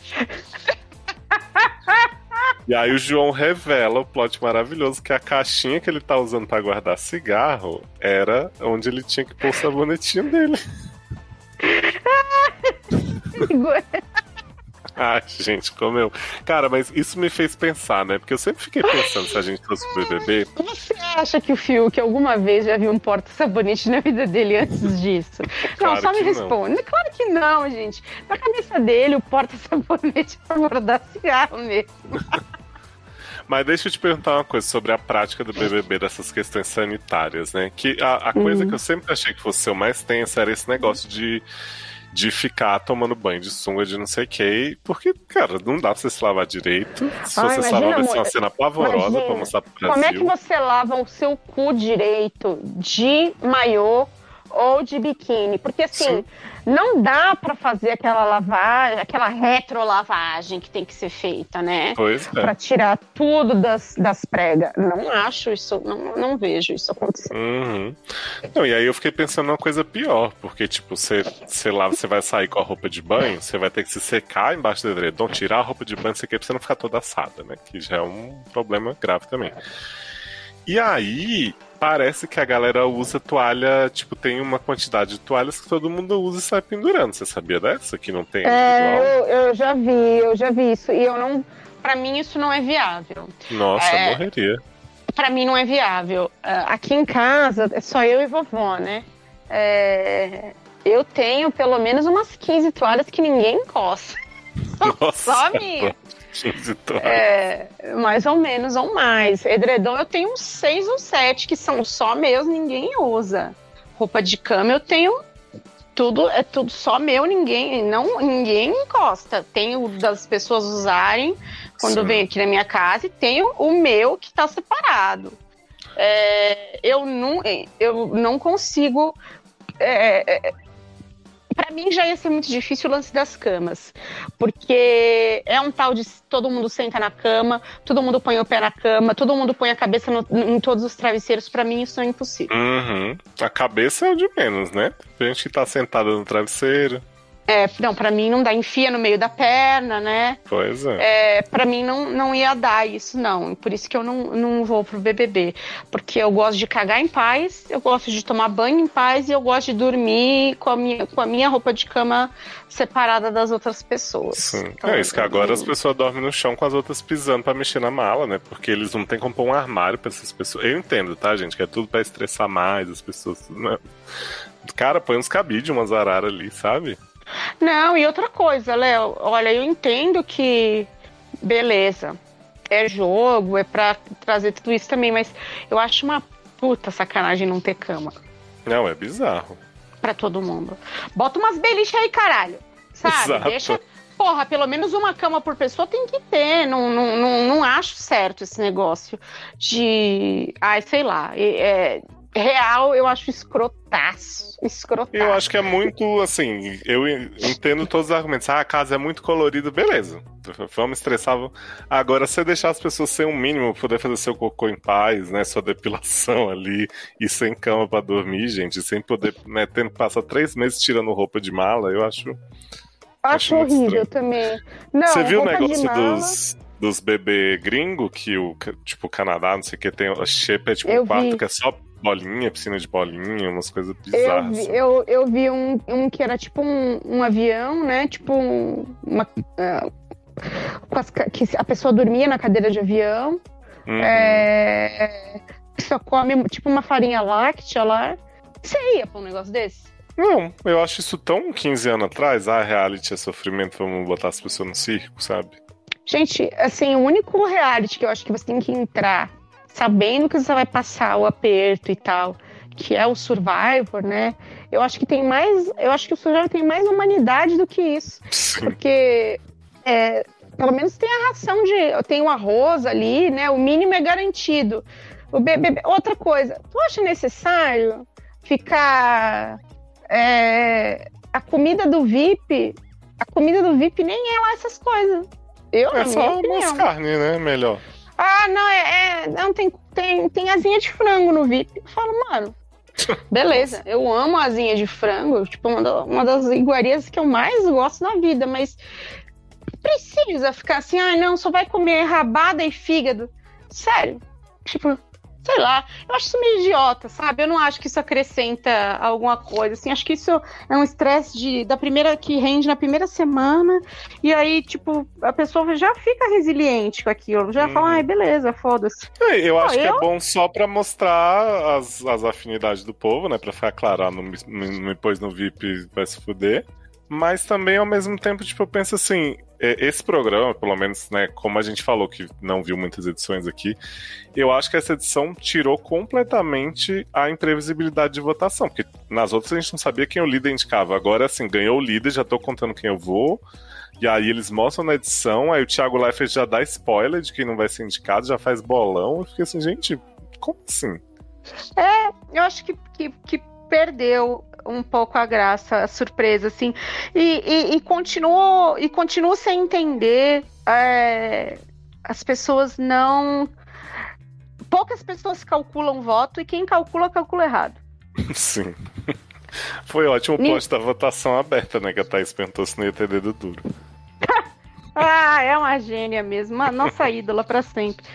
A: E aí o João revela o plot maravilhoso que a caixinha que ele tá usando pra guardar cigarro era onde ele tinha que pôr o sabonetinho dele. Ai, gente, como eu. Cara, mas isso me fez pensar, né? Porque eu sempre fiquei pensando se a gente fosse pro BBB.
B: Você acha que o Fiuk alguma vez já viu um porta-sabonete na vida dele antes disso?
A: Claro
B: não, só me
A: que não.
B: responde. Claro que não, gente. Na cabeça dele, o porta-sabonete é pra guardar cigarro mesmo.
A: Mas deixa eu te perguntar uma coisa sobre a prática do BBB dessas questões sanitárias, né? Que a, a coisa
B: Uhum.
A: que eu sempre achei que fosse ser o mais tenso era esse negócio de, de ficar tomando banho de sunga de não sei o que. Porque, cara, não dá pra você se lavar direito. Se
B: Ai,
A: você se lavar, vai ser uma cena pavorosa
B: Imagina.
A: pra mostrar pro Brasil.
B: Como é que você lava o seu cu direito de maiô ou de biquíni? Porque assim,
A: Sim.
B: Não dá pra fazer aquela lavagem, aquela retrolavagem que tem que ser feita, né?
A: Pois é.
B: Pra tirar tudo das, das pregas. Não acho isso, não, não vejo isso acontecer.
A: Uhum. Não, e aí eu fiquei pensando numa coisa pior, porque, tipo, você, sei lá, você vai sair com a roupa de banho, você vai ter que se secar embaixo do edredom, tirar a roupa de banho, você quer pra você não ficar toda assada, né? Que já é um problema grave também. E aí, parece que a galera usa toalha, tipo, tem uma quantidade de toalhas que todo mundo usa e sai pendurando. Você sabia dessa? Que não tem
B: É, eu, eu já vi, eu já vi isso. E eu não. Pra mim, isso não é viável.
A: Nossa,
B: é.
A: morreria.
B: Pra mim não é viável. Ah, Aqui em casa é só eu e vovó, né? É, Eu tenho pelo menos umas 15 toalhas que ninguém encosta.
A: Nossa,
B: Só minha.
A: 15 toalhas.
B: É, mais ou menos ou mais. Edredom eu tenho uns seis ou sete que são só meus, ninguém usa. Roupa de cama eu tenho tudo, é tudo só meu, ninguém, não, ninguém encosta. Tenho das pessoas usarem quando vem aqui na minha casa e tenho o meu que tá separado. É, eu, não, eu não consigo. É, é, para mim já ia ser muito difícil o lance das camas, porque é um tal de todo mundo senta na cama, todo mundo põe o pé na cama, todo mundo põe a cabeça no, em todos os travesseiros. Para mim isso é impossível.
A: Uhum. A cabeça é o de menos, né? Tem gente que tá sentada no travesseiro.
B: É, não, para mim não dá, enfia no meio da perna, né?
A: Pois é.
B: é para mim não, não ia dar isso, não. Por isso que eu não, não vou pro BBB. Porque eu gosto de cagar em paz, eu gosto de tomar banho em paz e eu gosto de dormir com a minha, com a minha roupa de cama separada das outras pessoas.
A: Sim. Então, é isso que agora as pessoas dormem no chão com as outras pisando para mexer na mala, né? Porque eles não têm como pôr um armário pra essas pessoas. Eu entendo, tá, gente? Que é tudo para estressar mais as pessoas. Né? Cara, põe uns cabides, umas araras ali, sabe?
B: Não, e outra coisa, Léo, olha, eu entendo que beleza, é jogo, é pra trazer tudo isso também, mas eu acho uma puta sacanagem não ter cama.
A: Não, é bizarro.
B: Pra todo mundo. Bota umas beliches aí, caralho. Sabe? Exato. Deixa. Porra, pelo menos uma cama por pessoa tem que ter. Não, não, não, não acho certo esse negócio de. Ai, sei lá. É, real, eu acho escrotaço. Escrotaço.
A: Eu acho que é muito assim. Eu entendo todos os argumentos. Ah, a casa é muito colorida, beleza. Vamos estressar. Agora, se deixar as pessoas sem um mínimo, poder fazer seu cocô em paz, né? Sua depilação ali e sem cama para dormir, gente, sem poder, né? Tendo que passar três meses tirando roupa de mala, eu acho.
B: Acho, acho horrível também. Não,
A: Você viu o negócio dos dos bebê gringo, que o, tipo, Canadá, não sei o que, tem a shape é tipo eu um quarto vi. que é só bolinha, piscina de bolinha, umas coisas bizarras.
B: Eu vi, eu, eu vi um, um que era tipo um, um avião, né? Tipo uma. Uh, que a pessoa dormia na cadeira de avião. Uhum. É, só come tipo uma farinha láctea lá. Você ia pra um negócio desse?
A: Não, eu acho isso tão 15 anos atrás. Ah, reality é sofrimento, vamos botar as pessoas no circo, sabe?
B: Gente, assim, o único reality que eu acho que você tem que entrar sabendo que você vai passar o aperto e tal, que é o Survivor, né? Eu acho que tem mais, eu acho que o Survivor tem mais humanidade do que isso, Sim. porque é, pelo menos tem a ração de, tem o arroz ali, né? O mínimo é garantido. O bebê, outra coisa, tu acha necessário ficar é, a comida do VIP? A comida do VIP nem é lá essas coisas. Eu,
A: é só umas carnes, né? Melhor.
B: Ah, não, é. é não, tem, tem, tem asinha de frango no VIP. Eu falo, mano. Beleza, eu amo asinha de frango, tipo, uma, uma das iguarias que eu mais gosto na vida, mas precisa ficar assim, ah, não, só vai comer rabada e fígado. Sério. Tipo, sei lá, eu acho isso meio idiota, sabe? Eu não acho que isso acrescenta alguma coisa, assim, acho que isso é um estresse de, da primeira, que rende na primeira semana, e aí, tipo, a pessoa já fica resiliente com aquilo, já hum. fala, ai, beleza, foda-se.
A: É, eu acho que é bom só pra mostrar as, as afinidades do povo, né, pra ficar claro, ah, não me, me pôs no VIP, vai se fuder. Mas também, ao mesmo tempo, tipo, eu penso assim, esse programa, pelo menos, né, como a gente falou que não viu muitas edições aqui, eu acho que essa edição tirou completamente a imprevisibilidade de votação, porque nas outras a gente não sabia quem o líder indicava. Agora, assim, ganhou o líder, já tô contando quem eu vou. E aí eles mostram na edição, aí o Thiago Leifert já dá spoiler de quem não vai ser indicado, já faz bolão. Eu fiquei assim, gente, como assim?
B: É, eu acho que, que, que perdeu um pouco a graça, a surpresa, assim. E, e, e continuo, e continuo sem entender. É, as pessoas não. Poucas pessoas calculam voto e quem calcula, calcula errado.
A: Sim. Foi ótimo o post da votação aberta, né? Que a Thaís perguntou se não ia ter dedo duro.
B: ah, é uma gênia mesmo, uma nossa ídola para sempre.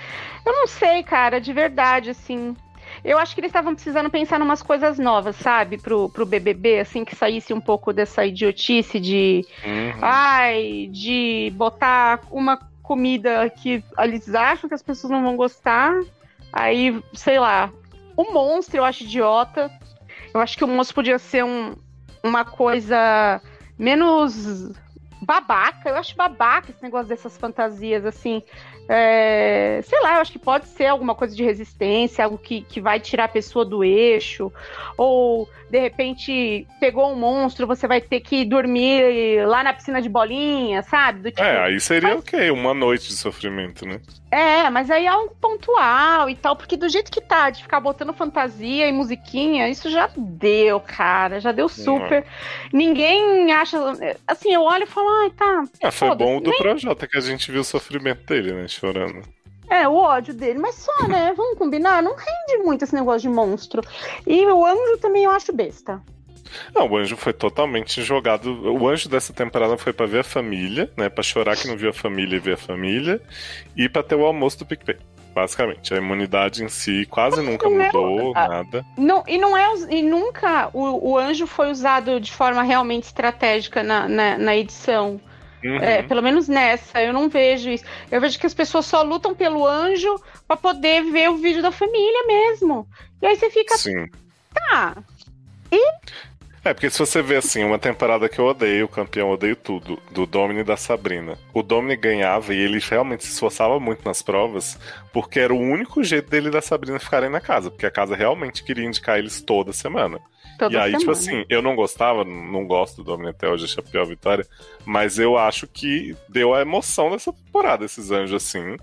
B: Eu não sei, cara, de verdade, assim. Eu acho que eles estavam precisando pensar em umas coisas novas, sabe? Pro, pro BBB, assim, que saísse um pouco dessa idiotice de. Uhum. Ai, de botar uma comida que eles acham que as pessoas não vão gostar. Aí, sei lá. O monstro eu acho idiota. Eu acho que o monstro podia ser um, uma coisa menos babaca, eu acho babaca esse negócio dessas fantasias, assim. É, sei lá, eu acho que pode ser alguma coisa de resistência, algo que, que vai tirar a pessoa do eixo, ou de repente pegou um monstro, você vai ter que dormir lá na piscina de bolinha, sabe? Do
A: tipo, é, aí seria mas... ok, uma noite de sofrimento, né?
B: É, mas aí é algo pontual e tal, porque do jeito que tá, de ficar botando fantasia e musiquinha, isso já deu, cara, já deu super. Ninguém acha. Assim, eu olho e falo, ai, tá.
A: Ah, foi bom o do nem... Projota que a gente viu o sofrimento dele, né? Chorando.
B: É, o ódio dele, mas só, né? Vamos combinar? Não rende muito esse negócio de monstro. E o anjo também eu acho besta.
A: Não, o anjo foi totalmente jogado. O anjo dessa temporada foi para ver a família, né? Pra chorar que não viu a família e ver a família. E pra ter o almoço do PicPay. Basicamente, a imunidade em si quase nunca não mudou, é, nada.
B: Não, e não é e nunca o, o anjo foi usado de forma realmente estratégica na, na, na edição. Uhum. É, pelo menos nessa, eu não vejo isso. Eu vejo que as pessoas só lutam pelo anjo para poder ver o vídeo da família mesmo. E aí você fica.
A: Sim.
B: Tá. E.
A: É, porque se você vê assim, uma temporada que eu odeio, o campeão odeio tudo, do Domini e da Sabrina. O Domini ganhava e ele realmente se esforçava muito nas provas, porque era o único jeito dele e da Sabrina ficarem na casa, porque a casa realmente queria indicar eles toda semana. Toda e aí, tipo semana. tipo assim, eu não gostava, não gosto do Domini até hoje, achei a pior vitória, mas eu acho que deu a emoção dessa temporada, esses anjos assim.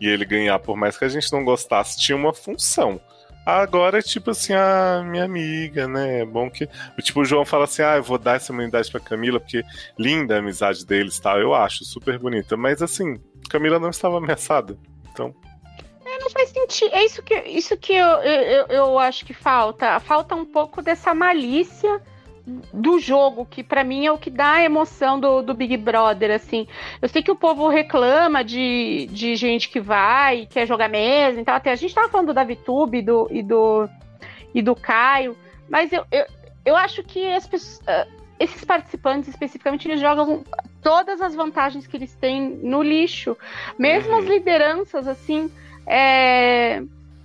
A: E ele ganhar, por mais que a gente não gostasse, tinha uma função. Agora é tipo assim, a ah, minha amiga, né? É bom que. Tipo, o João fala assim: ah, eu vou dar essa imunidade pra Camila, porque linda a amizade deles tal. Eu acho, super bonita. Mas assim, Camila não estava ameaçada. Então
B: não faz sentido. É isso que, isso que eu, eu, eu acho que falta. Falta um pouco dessa malícia do jogo, que para mim é o que dá a emoção do, do Big Brother, assim. Eu sei que o povo reclama de, de gente que vai e quer jogar mesmo, então até a gente tava falando do Davi Tube e do, e do, e do Caio, mas eu, eu, eu acho que as pessoas, uh, esses participantes especificamente eles jogam todas as vantagens que eles têm no lixo, mesmo uhum. as lideranças, assim, é,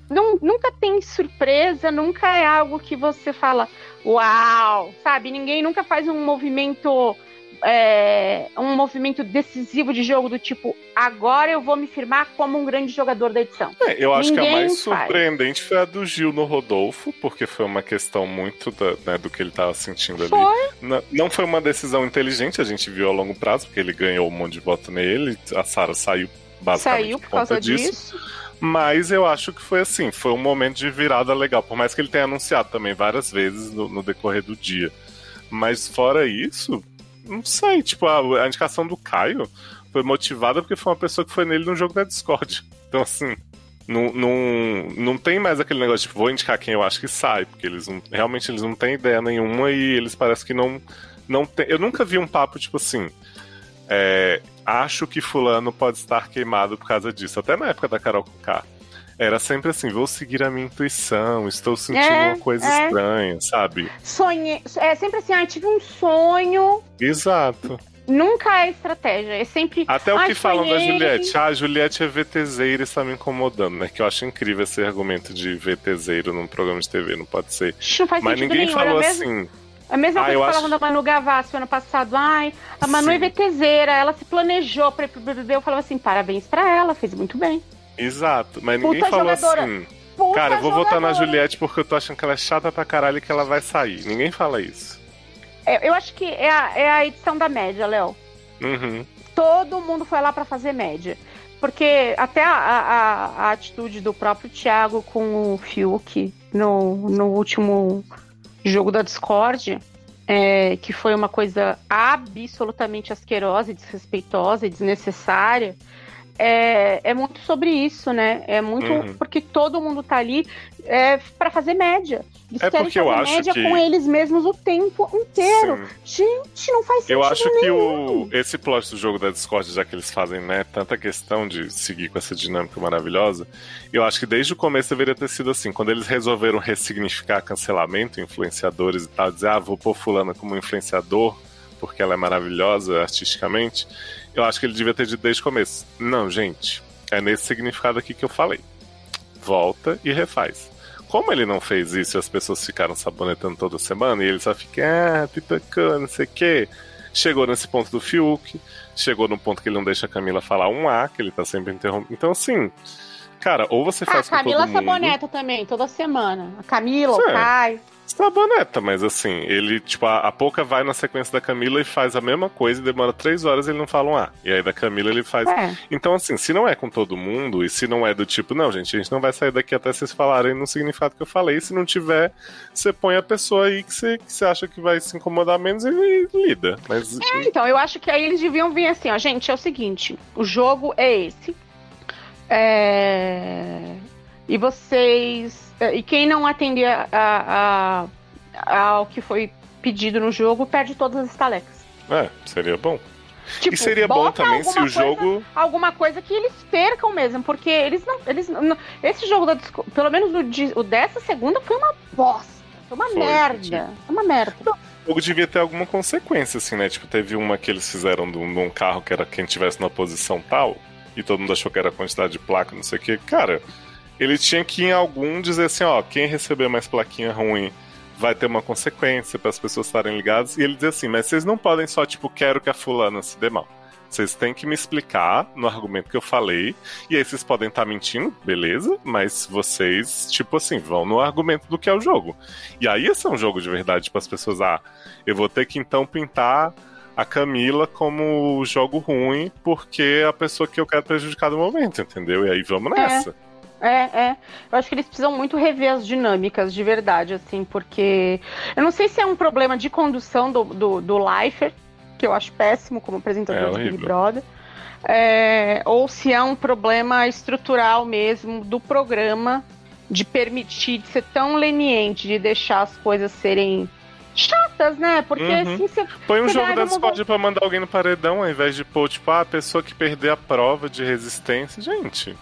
B: não, nunca tem surpresa, nunca é algo que você fala, uau, sabe? Ninguém nunca faz um movimento. É, um movimento decisivo de jogo do tipo, agora eu vou me firmar como um grande jogador da edição.
A: É, eu acho Ninguém que a mais faz. surpreendente foi a do Gil no Rodolfo, porque foi uma questão muito da, né, do que ele estava sentindo ali. Foi? Não, não foi uma decisão inteligente, a gente viu a longo prazo, porque ele ganhou um monte de voto nele, a Sara saiu basicamente saiu por, por causa disso. disso. Mas eu acho que foi assim, foi um momento de virada legal. Por mais que ele tenha anunciado também várias vezes no, no decorrer do dia. Mas fora isso, não sei, tipo, a, a, indicação do Caio foi motivada porque foi uma pessoa que foi nele no jogo da Discord. Então, assim, não, não, não tem mais aquele negócio de tipo, vou indicar quem eu acho que sai, porque eles não, realmente eles não têm ideia nenhuma e eles parecem que não. não tem, eu nunca vi um papo, tipo assim. É, acho que fulano pode estar queimado por causa disso. Até na época da Carol K. Era sempre assim, vou seguir a minha intuição, estou sentindo é, uma coisa é. estranha, sabe?
B: Sonhei. É sempre assim, ah, tive um sonho.
A: Exato.
B: Nunca é estratégia, é sempre.
A: Até o que falam da Juliette. Ah, a Juliette é VTZeira e está me incomodando, né? Que eu acho incrível esse argumento de VTZeiro num programa de TV, não pode ser.
B: Não faz
A: Mas ninguém
B: nenhum,
A: falou assim.
B: A mesma ah, coisa que falavam acho... da Manu Gavassi ano passado. Ai, a Manu Sim. é VTZera, ela se planejou pra ir pro BBB. Eu falava assim, parabéns pra ela, fez muito bem.
A: Exato, mas Puta ninguém falou jogadora. assim... Puta cara, eu vou jogadora. votar na Juliette porque eu tô achando que ela é chata pra caralho e que ela vai sair. Ninguém fala isso.
B: É, eu acho que é a, é a edição da média, Léo.
A: Uhum.
B: Todo mundo foi lá para fazer média. Porque até a, a, a, atitude do próprio Thiago com o Fiuk no, no último jogo da Discord, é, que foi uma coisa absolutamente asquerosa, desrespeitosa e desnecessária, é, é muito sobre isso, né? É muito uhum. porque todo mundo tá ali é, para fazer média. Eles
A: é
B: querem fazer
A: média
B: que... com eles mesmos o tempo inteiro. Sim. Gente, não faz sentido
A: Eu acho
B: nenhum.
A: que o, esse plot do jogo da Discord, já que eles fazem né, tanta questão de seguir com essa dinâmica maravilhosa, eu acho que desde o começo deveria ter sido assim. Quando eles resolveram ressignificar cancelamento, influenciadores e tal, dizer, ah, vou pôr fulana como influenciador, porque ela é maravilhosa artisticamente, eu acho que ele devia ter dito desde o começo. Não, gente, é nesse significado aqui que eu falei. Volta e refaz. Como ele não fez isso e as pessoas ficaram sabonetando toda semana e ele só fica, ah, pipacão, não sei o quê. chegou nesse ponto do Fiuk, chegou no ponto que ele não deixa a Camila falar um A, que ele tá sempre interrompendo. Então, assim, cara, ou você
B: Ah,
A: faz
B: a
A: com
B: Camila
A: todo mundo...
B: Saboneta também, toda semana. A Camila, o
A: Certo.
B: Caio.
A: Saboneta, mas assim, ele, tipo, a, a Poca vai na sequência da Camila e faz a mesma coisa e demora três horas e ele não fala um A. E aí da Camila ele faz.
B: É.
A: Então, assim, se não é com todo mundo, e se não é do tipo, não, gente, a gente não vai sair daqui até vocês falarem no significado que eu falei, e se não tiver, você põe a pessoa aí que você, que você acha que vai se incomodar menos e, e lida. Mas.
B: Então, eu acho que aí eles deviam vir assim, ó, gente, é o seguinte, o jogo é esse. É, E vocês. E quem não atender a, a- a- ao que foi pedido no jogo perde todas as estalecas.
A: É, seria bom.
B: Tipo,
A: e seria bom também se o
B: coisa-
A: jogo.
B: Alguma coisa que eles percam mesmo, porque eles não. Eles não esse jogo da disco- pelo menos o, o dessa segunda foi uma bosta. Foi uma
A: Foi,
B: merda.
A: tipo.
B: Foi uma merda.
A: O jogo devia ter alguma consequência, assim, né? Tipo, teve uma que eles fizeram de um, carro que era quem tivesse na posição tal, e todo mundo achou que era a quantidade de placa, não sei o quê. Cara, ele tinha que em algum dizer assim, ó, quem receber mais plaquinha ruim vai ter uma consequência para as pessoas estarem ligadas. E ele diz assim, mas vocês não podem só, tipo, quero que a fulana se dê mal. Vocês têm que me explicar no argumento que eu falei. E aí vocês podem estar mentindo, beleza? Mas vocês, tipo assim, vão no argumento do que é o jogo. E aí esse é um jogo de verdade para as pessoas. Ah, eu vou ter que então pintar a Camila como jogo ruim porque é a pessoa que eu quero prejudicar no momento, entendeu? E aí vamos nessa.
B: É, é. Eu acho que eles precisam muito rever as dinâmicas de verdade, assim, porque. Eu não sei se é um problema de condução do, do, do Leifert, que eu acho péssimo como apresentador
A: É
B: de Big. Brother. é, ou se é um problema estrutural mesmo do programa de permitir, de ser tão leniente, de deixar as coisas serem chatas, né? Porque
A: Uhum.
B: assim você.
A: Põe um
B: Você
A: jogo da Discord pra mandar alguém no paredão, ao invés de pôr, tipo, ah, a pessoa que perder a prova de resistência. Gente,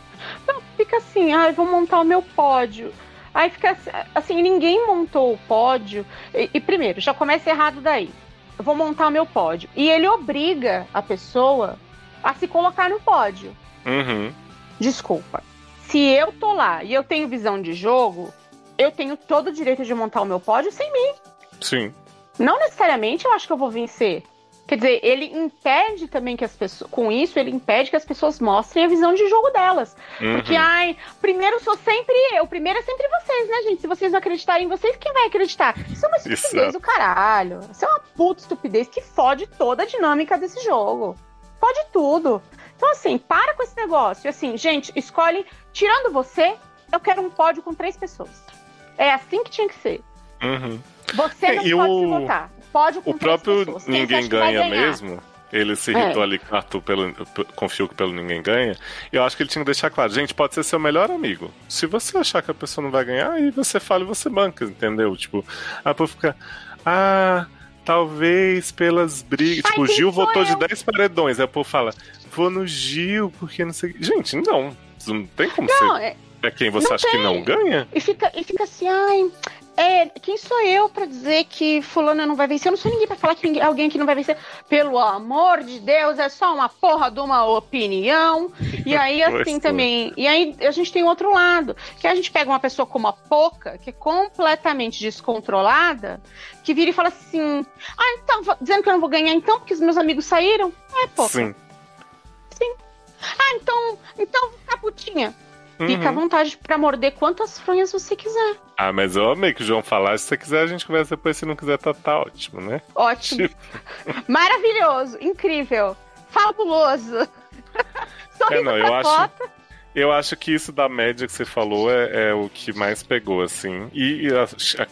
B: fica assim, ah, eu vou montar o meu pódio. Aí fica assim, assim, ninguém montou o pódio. E, e primeiro, já começa errado daí. Eu vou montar o meu pódio. E ele obriga a pessoa a se colocar no pódio.
A: uhum.
B: Desculpa. Se eu tô lá e eu tenho visão de jogo, eu tenho todo o direito de montar o meu pódio sem mim.
A: Sim.
B: Não necessariamente eu acho que eu vou vencer. Quer dizer, ele impede também que as pessoas. Com isso, ele impede que as pessoas mostrem a visão de jogo delas. Porque,
A: Uhum.
B: ai, primeiro sou sempre eu, primeiro é sempre vocês, né, gente? Se vocês não acreditarem em vocês, quem vai acreditar? Isso é uma estupidez do caralho. Isso é uma puta estupidez que fode toda a dinâmica desse jogo. Fode tudo. Então, assim, para com esse negócio. Assim, gente, escolhe, tirando você, eu quero um pódio com três pessoas. É assim que tinha que ser.
A: Uhum.
B: Você
A: É,
B: não
A: e
B: pode
A: o-
B: se votar. Com
A: O próprio Ninguém
B: que
A: Ganha mesmo, ele se
B: É.
A: irritou ali com pelo, com o Fiuk pelo Ninguém Ganha. Eu acho que ele tinha que deixar claro, gente, pode ser seu melhor amigo. Se você achar que a pessoa não vai ganhar, aí você fala e você banca, entendeu? Tipo, a pessoa fica, ah, talvez pelas brigas.
B: Ai,
A: tipo, o Gil votou de
B: eu?
A: 10 paredões. Aí o povo fala, vou no Gil, porque não sei. Gente, não. Não tem como
B: Não,
A: ser.
B: é,
A: É quem você
B: não
A: acha que
B: tem.
A: não ganha?
B: E fica, e fica assim, ai, é, quem sou eu pra dizer que fulano não vai vencer? Eu não sou ninguém pra falar que ninguém- alguém que não vai vencer. Pelo amor de Deus, é só uma porra de uma opinião. E aí, assim também. E aí a gente tem outro lado. Que a gente pega uma pessoa como a Poca, que é completamente descontrolada, que vira e fala assim: Ah, então, dizendo que eu não vou ganhar então, porque os meus amigos saíram? É, Poca.
A: Sim.
B: Ah, então, então, fica putinha. Fica à
A: Uhum.
B: vontade pra morder quantas fronhas você quiser.
A: Ah, mas eu amei que o João falasse. Se você quiser, a gente conversa depois. Se não quiser, tá, tá ótimo, né?
B: Ótimo.
A: Tipo,
B: Maravilhoso, incrível, fabuloso. Sorriso
A: É, não, eu acho-. Eu acho que isso da média que você falou é, é o que mais pegou, assim. E, e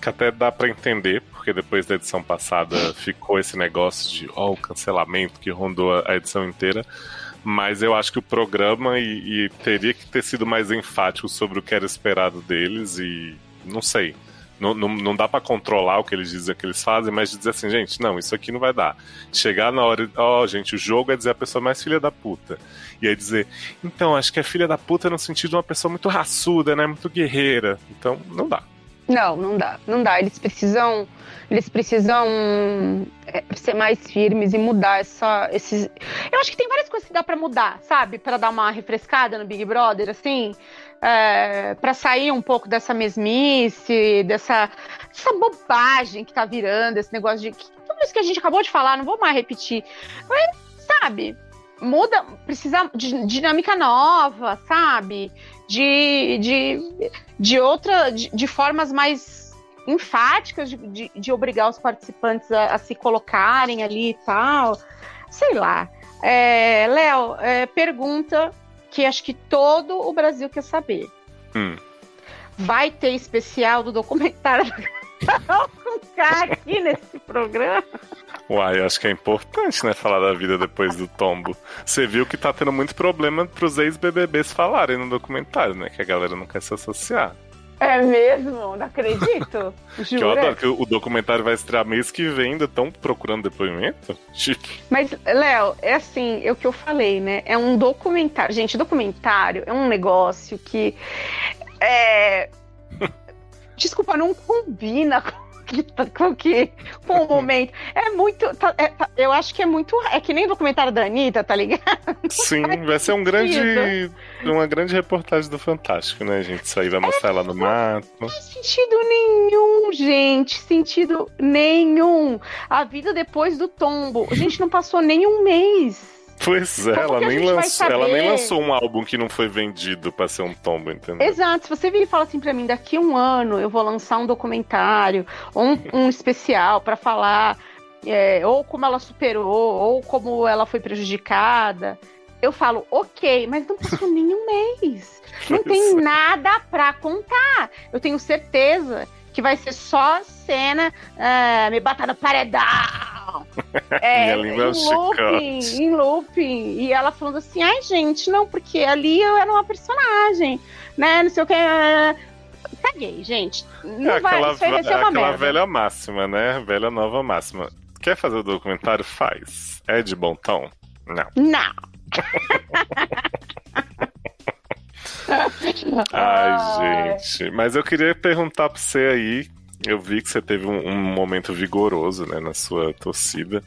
A: até dá pra entender, porque depois da edição passada ficou esse negócio de ó, o cancelamento que rondou a edição inteira. Mas eu acho que o programa e, e teria que ter sido mais enfático sobre o que era esperado deles e não sei. Não, não, não dá pra controlar o que eles dizem, o que eles fazem, mas dizer assim, gente, não, isso aqui não vai dar. Chegar na hora, ó, gente, o jogo é dizer a pessoa mais filha da puta. E aí dizer, então, acho que é filha da puta no sentido de uma pessoa muito raçuda, né? Muito guerreira. Então, não dá.
B: Não, não dá, não dá. Eles precisam, eles precisam é, ser mais firmes e mudar essa, esses. Eu acho que tem várias coisas que dá pra mudar, sabe, Pra dar uma refrescada no Big Brother, assim, é, para sair um pouco dessa mesmice, dessa, dessa bobagem que tá virando, esse negócio de tudo isso que a gente acabou de falar, não vou mais repetir. Mas, sabe, muda, precisa de dinâmica nova, sabe? De, de, de outra, de, de formas mais enfáticas de, de, de, obrigar os participantes a, a, se colocarem ali e tal. Sei lá. É, Léo, é, pergunta que acho que todo o Brasil quer saber.
A: Hum.
B: Vai ter especial do documentário com aqui nesse programa?
A: Uai, acho que é importante, né, falar da vida depois do tombo. Você viu que tá tendo muito problema pros ex-BBBs falarem no documentário, né? Que a galera não quer se associar.
B: É mesmo? Não acredito.
A: que eu adoro que o documentário vai estrear mês que vem, ainda estão procurando depoimento? Tipo.
B: Mas, Léo, é assim, é o que eu falei, né? É um documentário. Gente, documentário é um negócio que. É... Desculpa, não combina com com que com o momento. É muito. Tá, é, tá, eu acho que é muito. É que nem o documentário da Anitta, tá ligado?
A: Sim, vai ser um grande. Uma grande reportagem do Fantástico, né, gente? Isso aí vai mostrar é, lá no mato. Não
B: faz sentido nenhum, gente. Sentido nenhum. A vida depois do tombo. A gente não passou nem um mês
A: Pois é, ela nem, lançou, ela nem lançou um álbum que não foi vendido pra ser um tombo, entendeu?
B: Exato. Se você vir e fala assim pra mim, daqui a um ano eu vou lançar um documentário ou um, um especial para falar é, ou como ela superou, ou como ela foi prejudicada, eu falo, ok, mas não passou nem um mês. Não tem é. nada pra contar. Eu tenho certeza que vai ser só cena, uh, me bater no paredão. É, em looping, em looping. E ela falando assim, ai gente, não, porque ali eu era uma personagem, né, não sei o que. Caguei, gente. Não
A: é vai, aquela, isso aí vai ser uma aquela merda. velha máxima, né? Velha nova máxima. Quer fazer o documentário? Faz. É de bom tom? Não.
B: Não.
A: Ai, gente. Mas eu queria perguntar pra você aí. Eu vi que você teve um, um momento vigoroso, né, na sua torcida.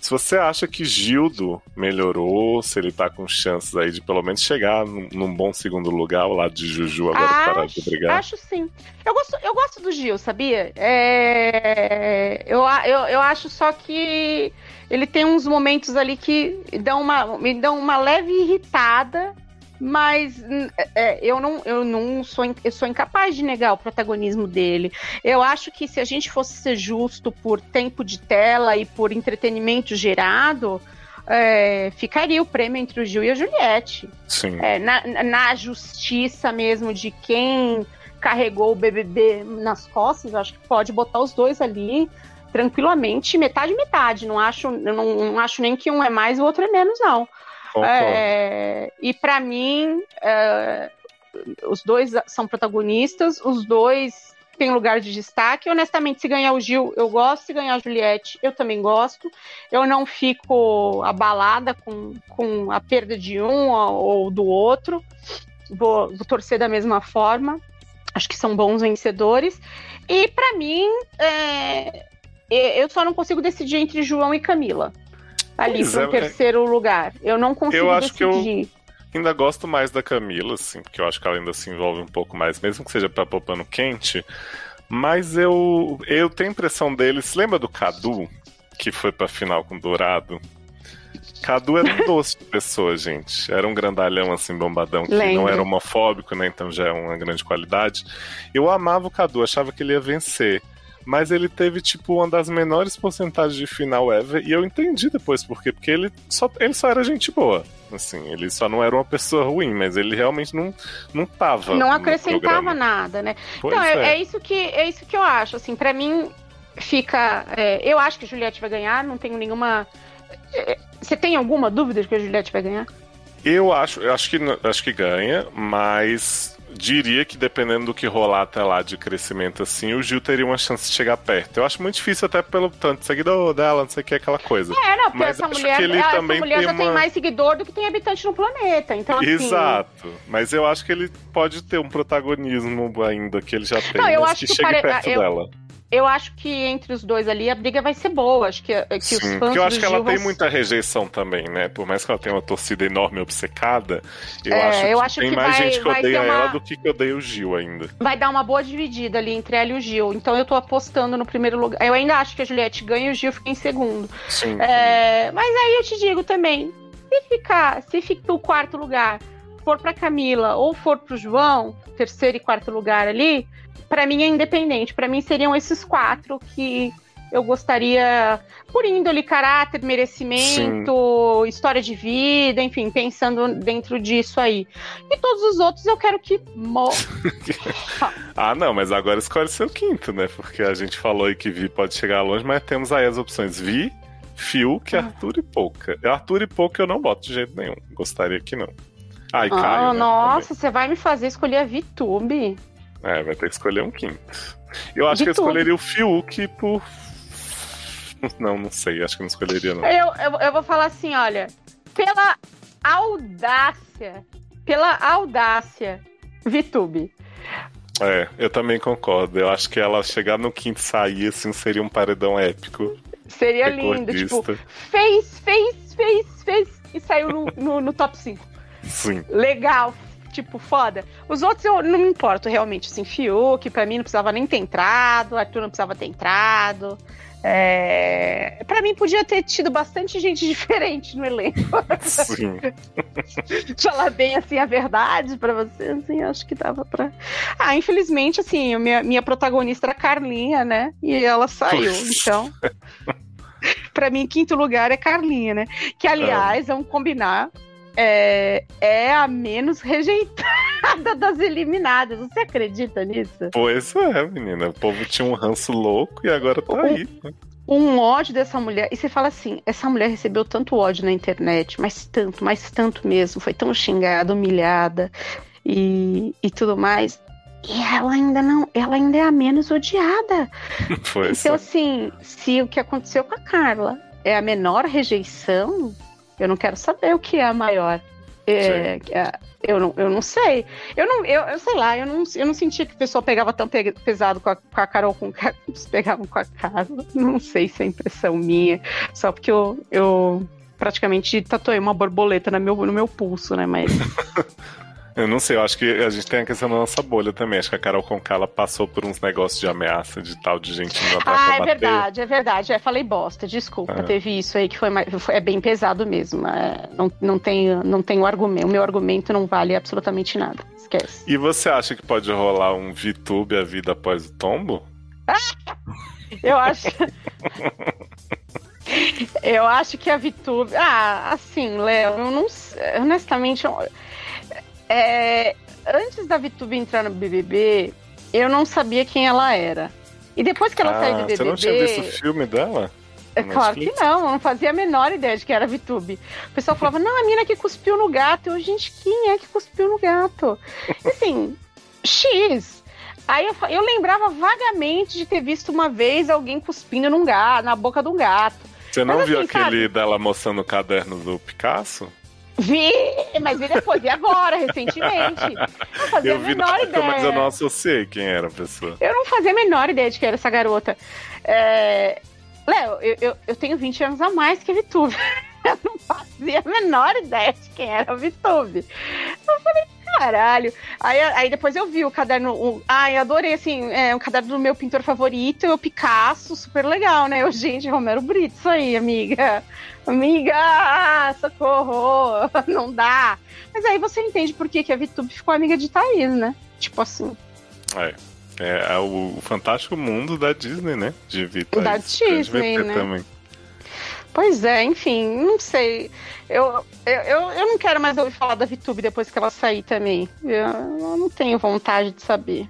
A: Se você acha que Gildo melhorou, se ele tá com chances aí de pelo menos chegar num, num bom segundo lugar ao lado de Juju agora acho, parar de brigar.
B: Acho sim. Eu gosto, eu gosto do Gil, sabia? É, eu, eu, eu acho só que ele tem uns momentos ali que dão uma, me dão uma leve irritada mas é, é, eu não, eu não sou, eu sou incapaz de negar o protagonismo dele. Eu acho que se a gente fosse ser justo por tempo de tela e por entretenimento gerado, é, ficaria o prêmio entre o Gil e a Juliette.
A: Sim.
B: É, na, na justiça mesmo de quem carregou o BBB nas costas, acho que pode botar os dois ali tranquilamente, metade metade. Não acho, não, não acho nem que um é mais e o outro é menos, não. É, e para mim, é, os dois são protagonistas, os dois têm lugar de destaque. Honestamente, se ganhar o Gil, eu gosto. Se ganhar a Juliette, eu também gosto. Eu não fico abalada com, com a perda de um ou do outro. Vou, vou torcer da mesma forma. Acho que são bons vencedores. E para mim, é, eu só não consigo decidir entre João e Camila ali para o é, terceiro lugar. Eu não consigo eu acho decidir.
A: Que eu ainda gosto mais da Camila, assim, porque eu acho que ela ainda se envolve um pouco mais, mesmo que seja para popando quente. Mas eu, eu tenho a impressão deles. Lembra do Cadu, que foi pra final com o Dourado? Cadu era um doce de pessoa, gente. Era um grandalhão, assim, bombadão, que Lembra. não era homofóbico, né? Então já é uma grande qualidade. Eu amava o Cadu, achava que ele ia vencer mas ele teve, tipo, uma das menores porcentagens de final ever, e eu entendi depois por quê, porque ele só, ele só era gente boa. Assim, ele só não era uma pessoa ruim, mas ele realmente não, não tava.
B: Não acrescentava nada, né? Pois então, é. é. isso que, é isso que eu acho, assim, para mim fica. É, eu acho que Juliette vai ganhar, não tenho nenhuma. É, você tem alguma dúvida de que a Juliette vai ganhar?
A: Eu acho, eu acho que acho que ganha, mas diria que dependendo do que rolar até lá de crescimento assim, o Gil teria uma chance de chegar perto. Eu acho muito difícil até pelo tanto de seguidor dela, não sei o que, aquela coisa.
B: É, não, porque Mas essa mulher, ele essa também mulher tem já uma... tem mais seguidor do que tem habitante no planeta, então assim...
A: Exato. Mas eu acho que ele pode ter um protagonismo ainda que ele já tem, não, eu acho que, que chegue pare... perto eu... dela.
B: Eu acho que entre os dois ali a briga vai ser boa. Acho que, que
A: Sim,
B: os fãs
A: porque eu acho que ela tem muita rejeição também, né? Por mais que ela tenha uma torcida enorme e obcecada, eu
B: É,
A: acho que
B: eu acho
A: tem
B: que
A: mais
B: vai-
A: gente que odeia
B: uma-
A: ela do que que odeia o Gil ainda.
B: vai dar uma boa dividida ali entre ela e o Gil. Então eu tô apostando no primeiro lugar. Eu ainda acho que a Juliette ganha e o Gil fica em segundo.
A: Sim.
B: É, mas aí eu te digo também, se ficar, se fica o quarto lugar for pra Camila ou for pro João, terceiro e quarto lugar ali, pra mim é independente. Pra mim seriam esses quatro que eu gostaria, por índole, caráter, merecimento, história de vida, enfim, pensando dentro disso aí. E todos os outros eu quero que morram.
A: Ah, não, mas agora escolhe seu quinto, né? Porque a gente falou aí que Vi pode chegar longe, mas temos aí as opções Vi, Fiuk,
B: Ah.
A: Arthur e Pouca. Arthur e Pouca eu não boto de jeito nenhum. Gostaria que não. Ah, e
B: Ah,
A: Caio, né,
B: nossa, você vai me fazer escolher a VTube.
A: É, vai ter que escolher um quinto. Eu acho que eu escolheria o Fiuk por... Não, não sei. Acho que não escolheria, não.
B: Eu, eu, eu vou falar assim, olha, pela audácia, pela audácia, VTube.
A: É, eu também concordo. Eu acho que ela chegar no quinto e sair, assim, seria um paredão épico.
B: Seria lindo, tipo, fez, fez, fez, fez e saiu no, no, no top 5.
A: Sim.
B: Legal, tipo, foda. Os outros eu não me importo realmente, assim, Fiuk, pra mim não precisava nem ter entrado, Arthur não precisava ter entrado. É... Pra mim podia ter tido bastante gente diferente no elenco.
A: Sim.
B: falar bem assim a verdade pra você, assim, acho que dava pra. Ah, infelizmente, assim, minha, minha protagonista era Carlinha, né? E ela saiu, então. pra mim, quinto lugar é Carlinha, né? Que, aliás, vamos combinar. É, é a menos rejeitada das eliminadas. Você acredita nisso?
A: Pois é, menina. O povo tinha um ranço louco e agora tá aí.
B: um ódio dessa mulher. E você fala assim: essa mulher recebeu tanto ódio na internet, mas tanto, mas tanto mesmo. Foi tão xingada, humilhada e, e tudo mais. E ela ainda não, ela ainda é a menos odiada.
A: Pois
B: Então,
A: é.
B: assim, se o que aconteceu com a Carla é a menor rejeição, eu não quero saber o que é a maior. É, é, eu, não, eu não sei. Eu não, eu, eu sei lá, eu não, eu não sentia que o pessoal pegava tão pe- pesado com a, com a Carol com eles pegavam com a Carla. Não sei se é impressão minha. Só porque eu, eu praticamente tatuei uma borboleta no meu, no meu pulso, né? Mas
A: Eu não sei, eu acho que a gente tem a questão da nossa bolha também. Acho que a Carol Conká ela passou por uns negócios de ameaça de tal, de gente indo atrás
B: Ah,
A: pra
B: é
A: bater.
B: verdade, é verdade. É, falei bosta, desculpa.
A: Ah.
B: Teve isso aí que foi, mais- foi- é bem pesado mesmo. É, não, não tem, não tem o argumento. O meu argumento não vale absolutamente nada. Esquece.
A: E você acha que pode rolar um VTube a vida após o tombo?
B: Eu acho. eu acho que a Vitube. Ah, assim, Léo, eu não sei. Honestamente, eu- é, antes da Vitube entrar no BBB, eu não sabia quem ela era. E depois que ela
A: ah,
B: saiu do BBB.
A: você não tinha visto o filme dela?
B: É claro que não, eu não fazia a menor ideia de que era a VTube. O pessoal falava, não, a mina que cuspiu no gato. Eu, gente, quem é que cuspiu no gato? Assim, X. Aí eu, eu lembrava vagamente de ter visto uma vez alguém cuspindo num gato, na boca de um gato.
A: Você não
B: Mas
A: viu
B: assim,
A: aquele
B: sabe?
A: dela mostrando o caderno do Picasso?
B: Vi, mas vi depois, e agora, recentemente. Não fazia
A: Eu
B: a menor ideia.
A: mas eu não associei quem era a pessoa.
B: Eu não fazia a menor ideia de quem era essa garota. É... Léo, eu, eu, eu tenho 20 anos a mais que a Vitube. Eu não fazia a menor ideia de quem era a Vitube. Eu falei, caralho. Aí, aí depois eu vi o caderno. O... Ai, adorei, assim, é, o caderno do meu pintor favorito, o Picasso, super legal, né? Eu, gente, Romero Brito, isso aí, amiga. Amiga, socorro, não dá. Mas aí você entende por que, que a Vitube ficou amiga de Thaís, né? Tipo assim.
A: É. É, é o, o fantástico mundo da Disney, né? De Vitor.
B: Da Disney, né?
A: também.
B: Pois é, enfim, não sei. Eu, eu, eu, não quero mais ouvir falar da VTube depois que ela sair também. Eu, não tenho vontade de saber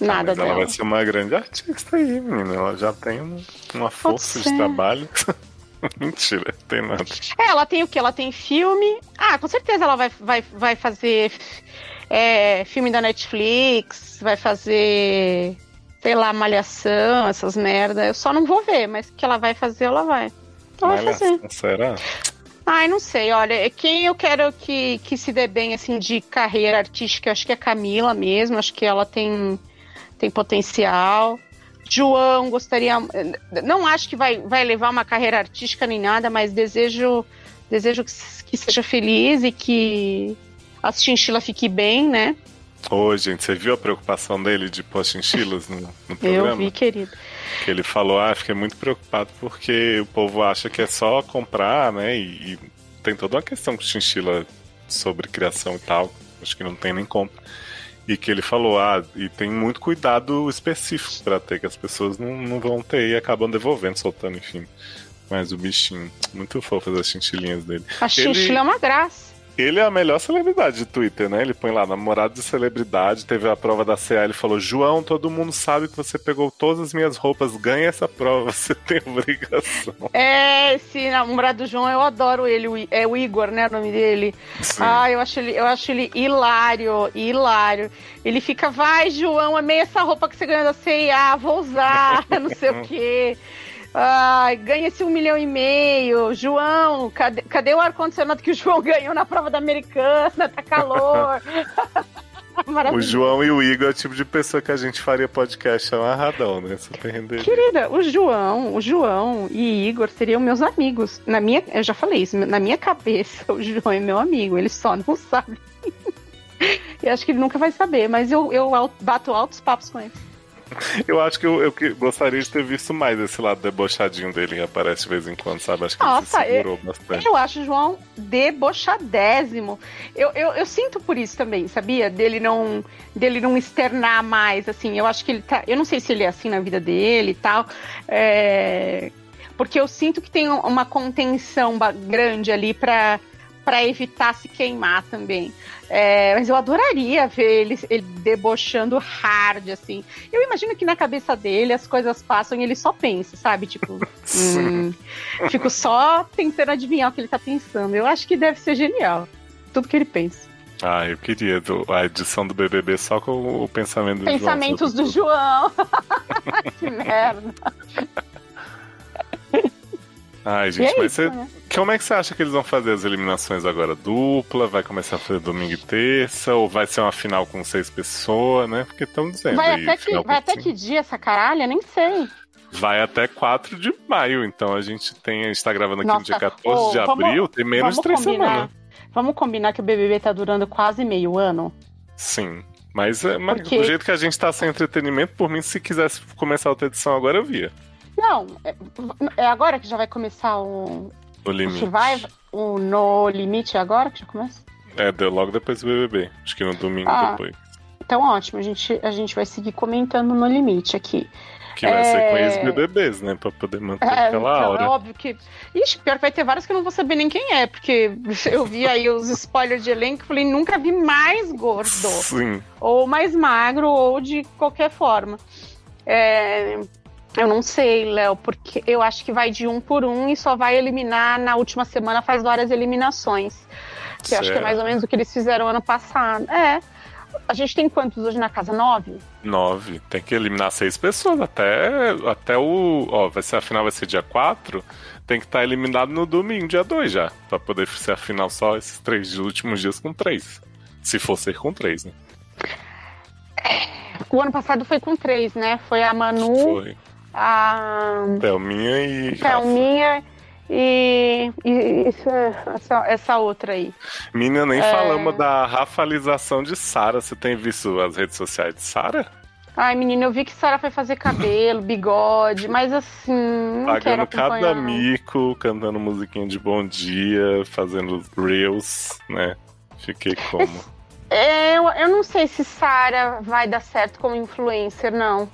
B: nada
A: Mas ela
B: dela.
A: vai ser uma grande artista aí, menina. Ela já tem um- uma força de trabalho. Mentira, tem nada.
B: É, ela tem o que? Ela tem filme. Ah, com certeza ela vai, vai, vai fazer é, filme da Netflix, vai fazer, sei lá, malhação, essas merda. Eu só não vou ver, mas que ela vai fazer, ela vai. Vai fazer.
A: Malhação, será?
B: Ai, não sei, olha, quem eu quero que, que se dê bem, assim, de carreira artística, eu acho que é a Camila mesmo, acho que ela tem, tem potencial. João gostaria. Não acho que vai, vai levar uma carreira artística nem nada, mas desejo, desejo que, que seja feliz e que a chinchila fique bem, né?
A: Ô, gente, você viu a preocupação dele de pôr chinchilas no, no programa?
B: Eu vi, querido.
A: Que ele falou, ah, fiquei muito preocupado porque o povo acha que é só comprar, né? E, e tem toda uma questão com chinchila sobre criação e tal. Acho que não tem nem compra. E que ele falou, ah, e tem muito cuidado específico para ter, que as pessoas não, não vão ter e acabam devolvendo, soltando, enfim. Mas o bichinho, muito fofo as chinchilinhas dele.
B: A chinchila ele... é uma graça.
A: Ele é a melhor celebridade de Twitter, né? Ele põe lá, namorado de celebridade, teve a prova da CA, ele falou, João, todo mundo sabe que você pegou todas as minhas roupas, ganha essa prova, você tem obrigação.
B: É, esse namorado do João, eu adoro ele, é o Igor, né, o nome dele. Sim. Ah, eu acho ele, eu acho ele hilário, hilário. Ele fica, vai, João, amei essa roupa que você ganhou da CIA, vou usar, não sei o quê. Ai, ganha esse um milhão e meio. João, cadê, cadê o ar-condicionado que o João ganhou na prova da americana? Tá calor.
A: o João e o Igor é o tipo de pessoa que a gente faria podcast amarradão, né? Super render.
B: Querida, o João, o João e Igor seriam meus amigos. Na minha, eu já falei isso, na minha cabeça, o João é meu amigo, ele só não sabe. eu acho que ele nunca vai saber, mas eu, eu bato altos papos com ele.
A: Eu acho que eu, eu, gostaria de ter visto mais esse lado debochadinho dele que aparece de vez em quando, sabe? Acho que
B: Nossa,
A: ele se segurou
B: eu,
A: bastante.
B: Eu acho o João debochadésimo. Eu, eu, eu, sinto por isso também, sabia? Dele não, dele não externar mais, assim. Eu acho que ele tá. Eu não sei se ele é assim na vida dele e tal. É, porque eu sinto que tem uma contenção grande ali para para evitar se queimar também. É, mas eu adoraria ver ele, ele debochando hard, assim. Eu imagino que na cabeça dele as coisas passam e ele só pensa, sabe? Tipo, hum, fico só tentando adivinhar o que ele tá pensando. Eu acho que deve ser genial. Tudo que ele pensa.
A: Ah, eu queria a edição do BBB só com o pensamento do
B: Pensamentos João. Pensamentos do João. que merda.
A: Ai, gente, é mas isso, você... né? como é que você acha que eles vão fazer as eliminações agora? Dupla? Vai começar a fazer domingo e terça? Ou vai ser uma final com seis pessoas, né? Porque estão dizendo.
B: Vai,
A: aí,
B: até, que, vai até que dia essa caralha? Nem sei.
A: Vai até 4 de maio, então a gente tem. A gente tá gravando aqui Nossa, no dia 14 oh, de abril, vamos, tem menos de três semanas.
B: Vamos combinar que o BBB tá durando quase meio ano?
A: Sim. Mas, é, mas Porque... do jeito que a gente tá sem entretenimento, por mim, se quisesse começar outra edição agora, eu via.
B: Não, é, é agora que já vai começar o.
A: O limite.
B: O o No Limite é agora que já começa?
A: É, logo depois do BBB. Acho que no domingo ah, depois.
B: Então ótimo, a gente, a gente vai seguir comentando No Limite aqui.
A: Que vai é... ser com ex-BBBs, né? Pra poder manter é, aquela então, aura.
B: É óbvio que. Ixi, pior que vai ter vários que eu não vou saber nem quem é, porque eu vi aí os spoilers de elenco e falei, nunca vi mais gordo.
A: Sim.
B: Ou mais magro, ou de qualquer forma. É, eu não sei, Léo, porque eu acho que vai de um por um e só vai eliminar na última semana, faz várias eliminações. Que certo. eu acho que é mais ou menos o que eles fizeram ano passado. É. A gente tem quantos hoje na casa? Nove?
A: Nove. Tem que eliminar seis pessoas até, até o. Ó, vai ser a final vai ser dia 4. Tem que estar tá eliminado no domingo, dia 2 já. Pra poder ser a final só esses três últimos dias com três. Se for ser com três, né?
B: O ano passado foi com três, né? Foi a Manu. Foi a
A: Thelminha e
B: Thelminha e, e isso, essa, essa outra aí.
A: Menina, nem é... falamos da rafalização de Sara. Você tem visto as redes sociais de Sara?
B: Ai, menina, eu vi que Sara foi fazer cabelo, bigode, mas assim.
A: Pagando cada mico, cantando musiquinha de bom dia, fazendo reels, né? Fiquei como?
B: É, eu, eu não sei se Sara vai dar certo como influencer, não.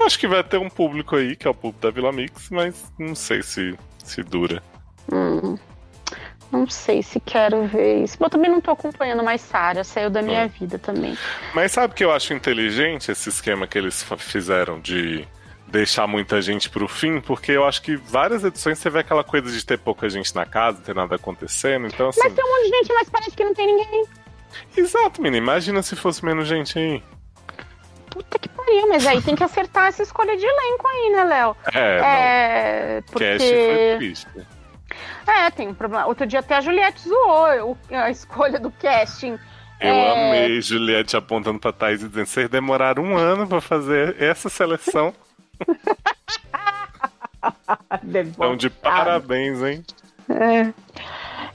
A: Acho que vai ter um público aí, que é o público da Vila Mix, mas não sei se, se dura.
B: Hum, não sei se quero ver isso. Eu também não tô acompanhando mais Sara, saiu da minha hum. vida também.
A: Mas sabe que eu acho inteligente esse esquema que eles fizeram de deixar muita gente pro fim, porque eu acho que várias edições você vê aquela coisa de ter pouca gente na casa, ter nada acontecendo, então assim...
B: Mas tem um monte de gente, mas parece que não tem ninguém.
A: Exato, menina. Imagina se fosse menos gente aí.
B: Puta que pariu, mas aí tem que acertar essa escolha de elenco aí, né, Léo?
A: É, é porque... Cast foi triste.
B: É, tem um problema. Outro dia até a Juliette zoou a escolha do casting
A: Eu
B: É.
A: amei Juliette apontando pra Thaís e dizendo: vocês demoraram um ano pra fazer essa seleção. Então, de parabéns, hein?
B: É.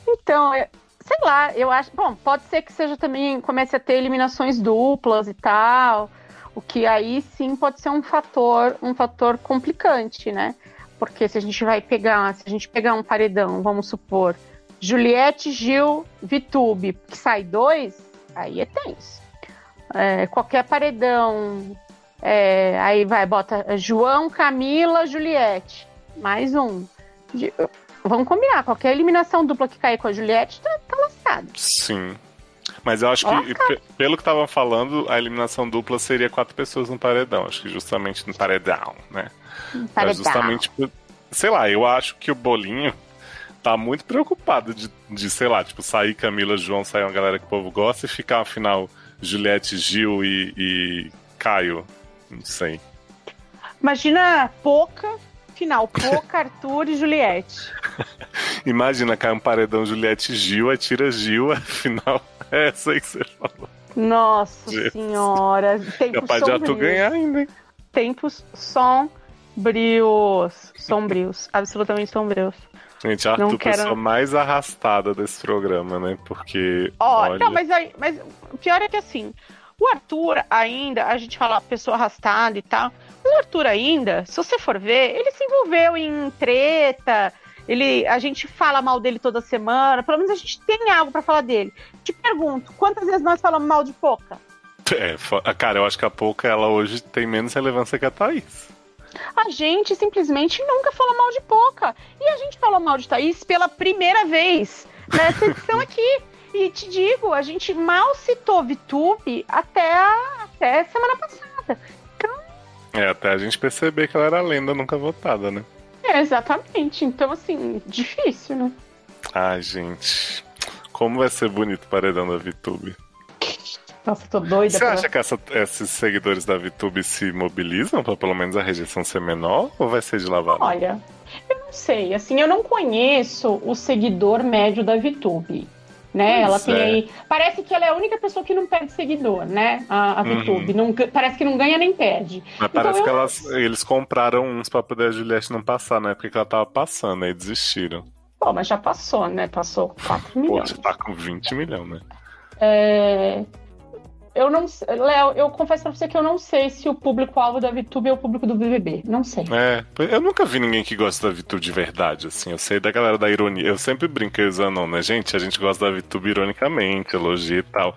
B: Então, é- sei lá, eu acho. Bom, pode ser que seja também comece a ter eliminações duplas e tal. O que aí sim pode ser um fator, um fator complicante, né? Porque se a gente vai pegar, se a gente pegar um paredão, vamos supor, Juliette, Gil, Vitube, que sai dois, aí é tenso. É, qualquer paredão, é, aí vai, bota João, Camila, Juliette, mais um. Vamos combinar, qualquer eliminação dupla que cair com a Juliette tá, tá lascado.
A: Sim. Mas eu acho que, pe- pelo que estavam falando, a eliminação dupla seria quatro pessoas no paredão. Acho que justamente no paredão, né? Mas
B: Paredão.
A: justamente, por- sei lá, eu acho que o Bolinho tá muito preocupado de, de, sei lá, tipo, sair Camila, João, sair uma galera que o povo gosta e ficar, afinal, Juliette, Gil e, e Caio. Não sei.
B: Imagina Poca, final, Poca, Arthur e Juliette.
A: Imagina, cai um paredão Juliette e Gil, aí tira Gil, afinal, é essa aí que você falou.
B: Nossa
A: Jesus.
B: senhora, tempos
A: Capaz de Arthur
B: sombrios.
A: ganhar ainda, hein?
B: Tempos sombrios. Sombrios, absolutamente sombrios.
A: Gente, Arthur,
B: Não quero-
A: pessoa mais arrastada desse programa, né? Porque.
B: Ó,
A: olha,
B: não, mas aí, mas o pior é que assim, o Arthur ainda, a gente fala pessoa arrastada e tal, mas o Arthur ainda, se você for ver, ele se envolveu em treta, ele, a gente fala mal dele toda semana, pelo menos a gente tem algo pra falar dele. Te pergunto, quantas vezes nós falamos mal de Poca?
A: É, cara, eu acho que a pouca ela hoje tem menos relevância que a Thaís.
B: A gente simplesmente nunca falou mal de Poca. E a gente falou mal de Thaís pela primeira vez nessa edição aqui. E te digo, a gente mal citou Vitube até, a- até semana passada.
A: É, até a gente perceber que ela era lenda nunca votada, né?
B: É, exatamente. Então, assim, difícil, né?
A: Ai, gente. Como vai ser bonito o paredão da VTube.
B: Nossa, tô doida.
A: Você
B: pra-
A: acha que essa- esses seguidores da VTube se mobilizam pra pelo menos a rejeição ser menor? Ou vai ser de lavada?
B: Olha, eu não sei. Assim, eu não conheço o seguidor médio da VTube. Né?
A: Pois
B: ela tem
A: é.
B: aí. Parece que ela é a única pessoa que não perde seguidor, né? A, a
A: Uhum.
B: VTube. Não ga- parece que não ganha nem perde.
A: Mas parece
B: Então,
A: que
B: eu-
A: elas, eles compraram uns pra poder a Juliette não passar, na época que ela tava passando, aí desistiram.
B: Pô, mas já passou, né? Passou 4
A: Pô,
B: milhões.
A: já tá com 20 milhões, né?
B: É, Eu não sei, Léo, eu confesso pra você que eu não sei se o público-alvo da VTube é o público do BBB. Não sei.
A: É, eu nunca vi ninguém que gosta da VTube de verdade, assim. Eu sei da galera da ironia. Eu sempre brinquei usando, né, gente? A gente gosta da VTube ironicamente, elogia e tal.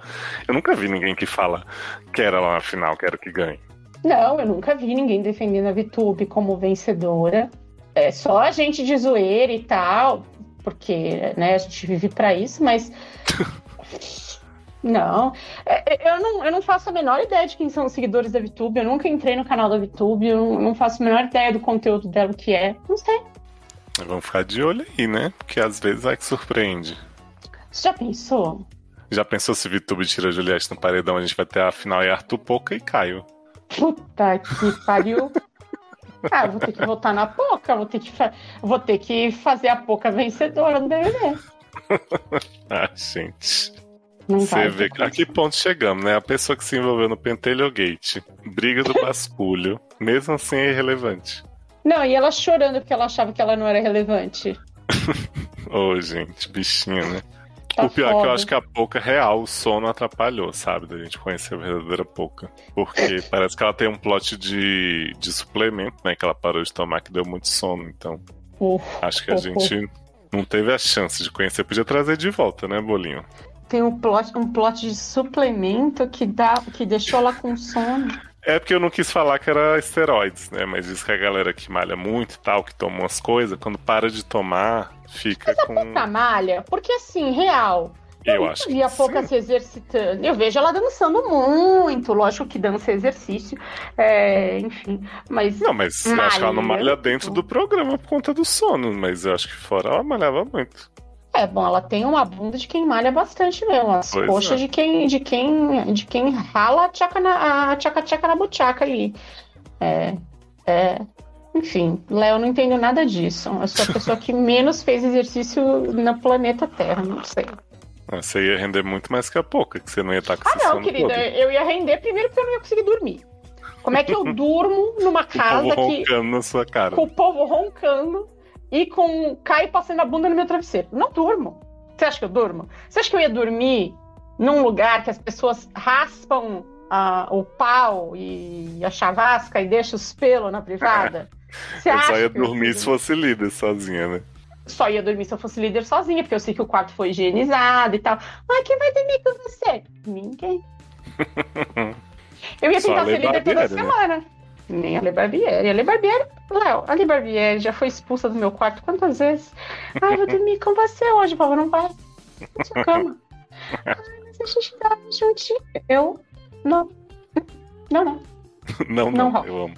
A: Eu nunca vi ninguém que fala, quero ela na final, quero que ganhe.
B: Não, eu nunca vi ninguém defendendo a VTube como vencedora. É só a gente de zoeira e tal, porque né, a gente vive pra isso, mas. Não. É, Eu não, eu não faço a menor ideia de quem são os seguidores da VTube. Eu nunca entrei no canal da VTube. Eu não, faço a menor ideia do conteúdo dela, o que é. Não sei.
A: Vamos ficar de olho aí, né? Porque às vezes vai que surpreende.
B: Você já pensou?
A: Já pensou se VTube tira a Juliette no paredão? A gente vai ter a final e Arthur Pouca e Caio.
B: Puta que pariu. Ah, vou ter que votar na Poca, vou ter que, vou ter que fazer a Poca vencedora no BBB.
A: Ah, gente.
B: Não
A: Você vê
B: ter
A: a que ponto chegamos, né? A pessoa que se envolveu no Pentelho Gate, briga do basculho, mesmo assim é irrelevante.
B: Não, e ela chorando porque ela achava que ela não era relevante.
A: Ô, gente, bichinho, né?
B: Tá
A: o pior é que eu
B: foda.
A: acho que a Pouca real, o sono atrapalhou, sabe? Da gente conhecer a verdadeira Pouca. Porque parece que ela tem um plot de, de suplemento, né? Que ela parou de tomar, que deu muito sono. Então,
B: Uf,
A: acho que a
B: Uhum.
A: gente não teve a chance de conhecer. Podia trazer de volta, né, Bolinho?
B: Tem um plot, um plot de suplemento que, dá, que deixou ela com sono.
A: É porque eu não quis falar que era esteroides, né? Mas diz que a galera que malha muito e tal, que toma umas coisas, quando para de tomar, fica com.
B: Puta malha, porque assim, real.
A: Eu
B: nunca
A: acho
B: vi
A: que
B: a Poca
A: sim.
B: se exercitando. Eu vejo ela dançando muito, lógico que dança é exercício, é, enfim. Mas
A: Não, mas eu acho que ela não
B: Malha.
A: malha dentro do programa por conta do sono, mas eu acho que fora ela malhava muito.
B: É, bom, ela tem uma bunda de quem malha bastante mesmo. As
A: Pois
B: coxas
A: é.
B: de quem de quem de quem rala a tchaca na a tchaca tchaca na buchaca ali. É, é, enfim, Léo não entendo nada disso. Eu sou a pessoa que menos fez exercício no planeta Terra, não sei.
A: Você ia render muito mais que a pouca, que você não ia estar com
B: Ah, não, querida,
A: todo.
B: eu ia render primeiro porque eu não ia conseguir dormir. Como é que eu durmo numa
A: O povo
B: casa que.
A: roncando na sua cara.
B: com o povo roncando e com Caio passando a bunda no meu travesseiro. Não durmo. Você acha que eu durmo? Você acha que eu ia dormir num lugar que as pessoas raspam ah, o pau e a chavasca e deixam os pelos na privada? Você
A: Eu só ia
B: que eu
A: dormir se fosse líder sozinha, né?
B: Só ia dormir se eu fosse líder sozinha, porque eu sei que o quarto foi higienizado e tal. Mas quem vai dormir com você? Ninguém. Eu ia tentar ser líder toda
A: Barbieri, né?
B: Nem a Lei Barbieri. A Lei Barbieri, Léo, a Lei Barbieri já foi expulsa do meu quarto quantas vezes? Ah, eu vou dormir com você hoje, Paulo, não vai. Na sua cama. Ah, mas a gente tava juntinho. Eu, não. Não, não.
A: Não,
B: Não
A: não, eu amo.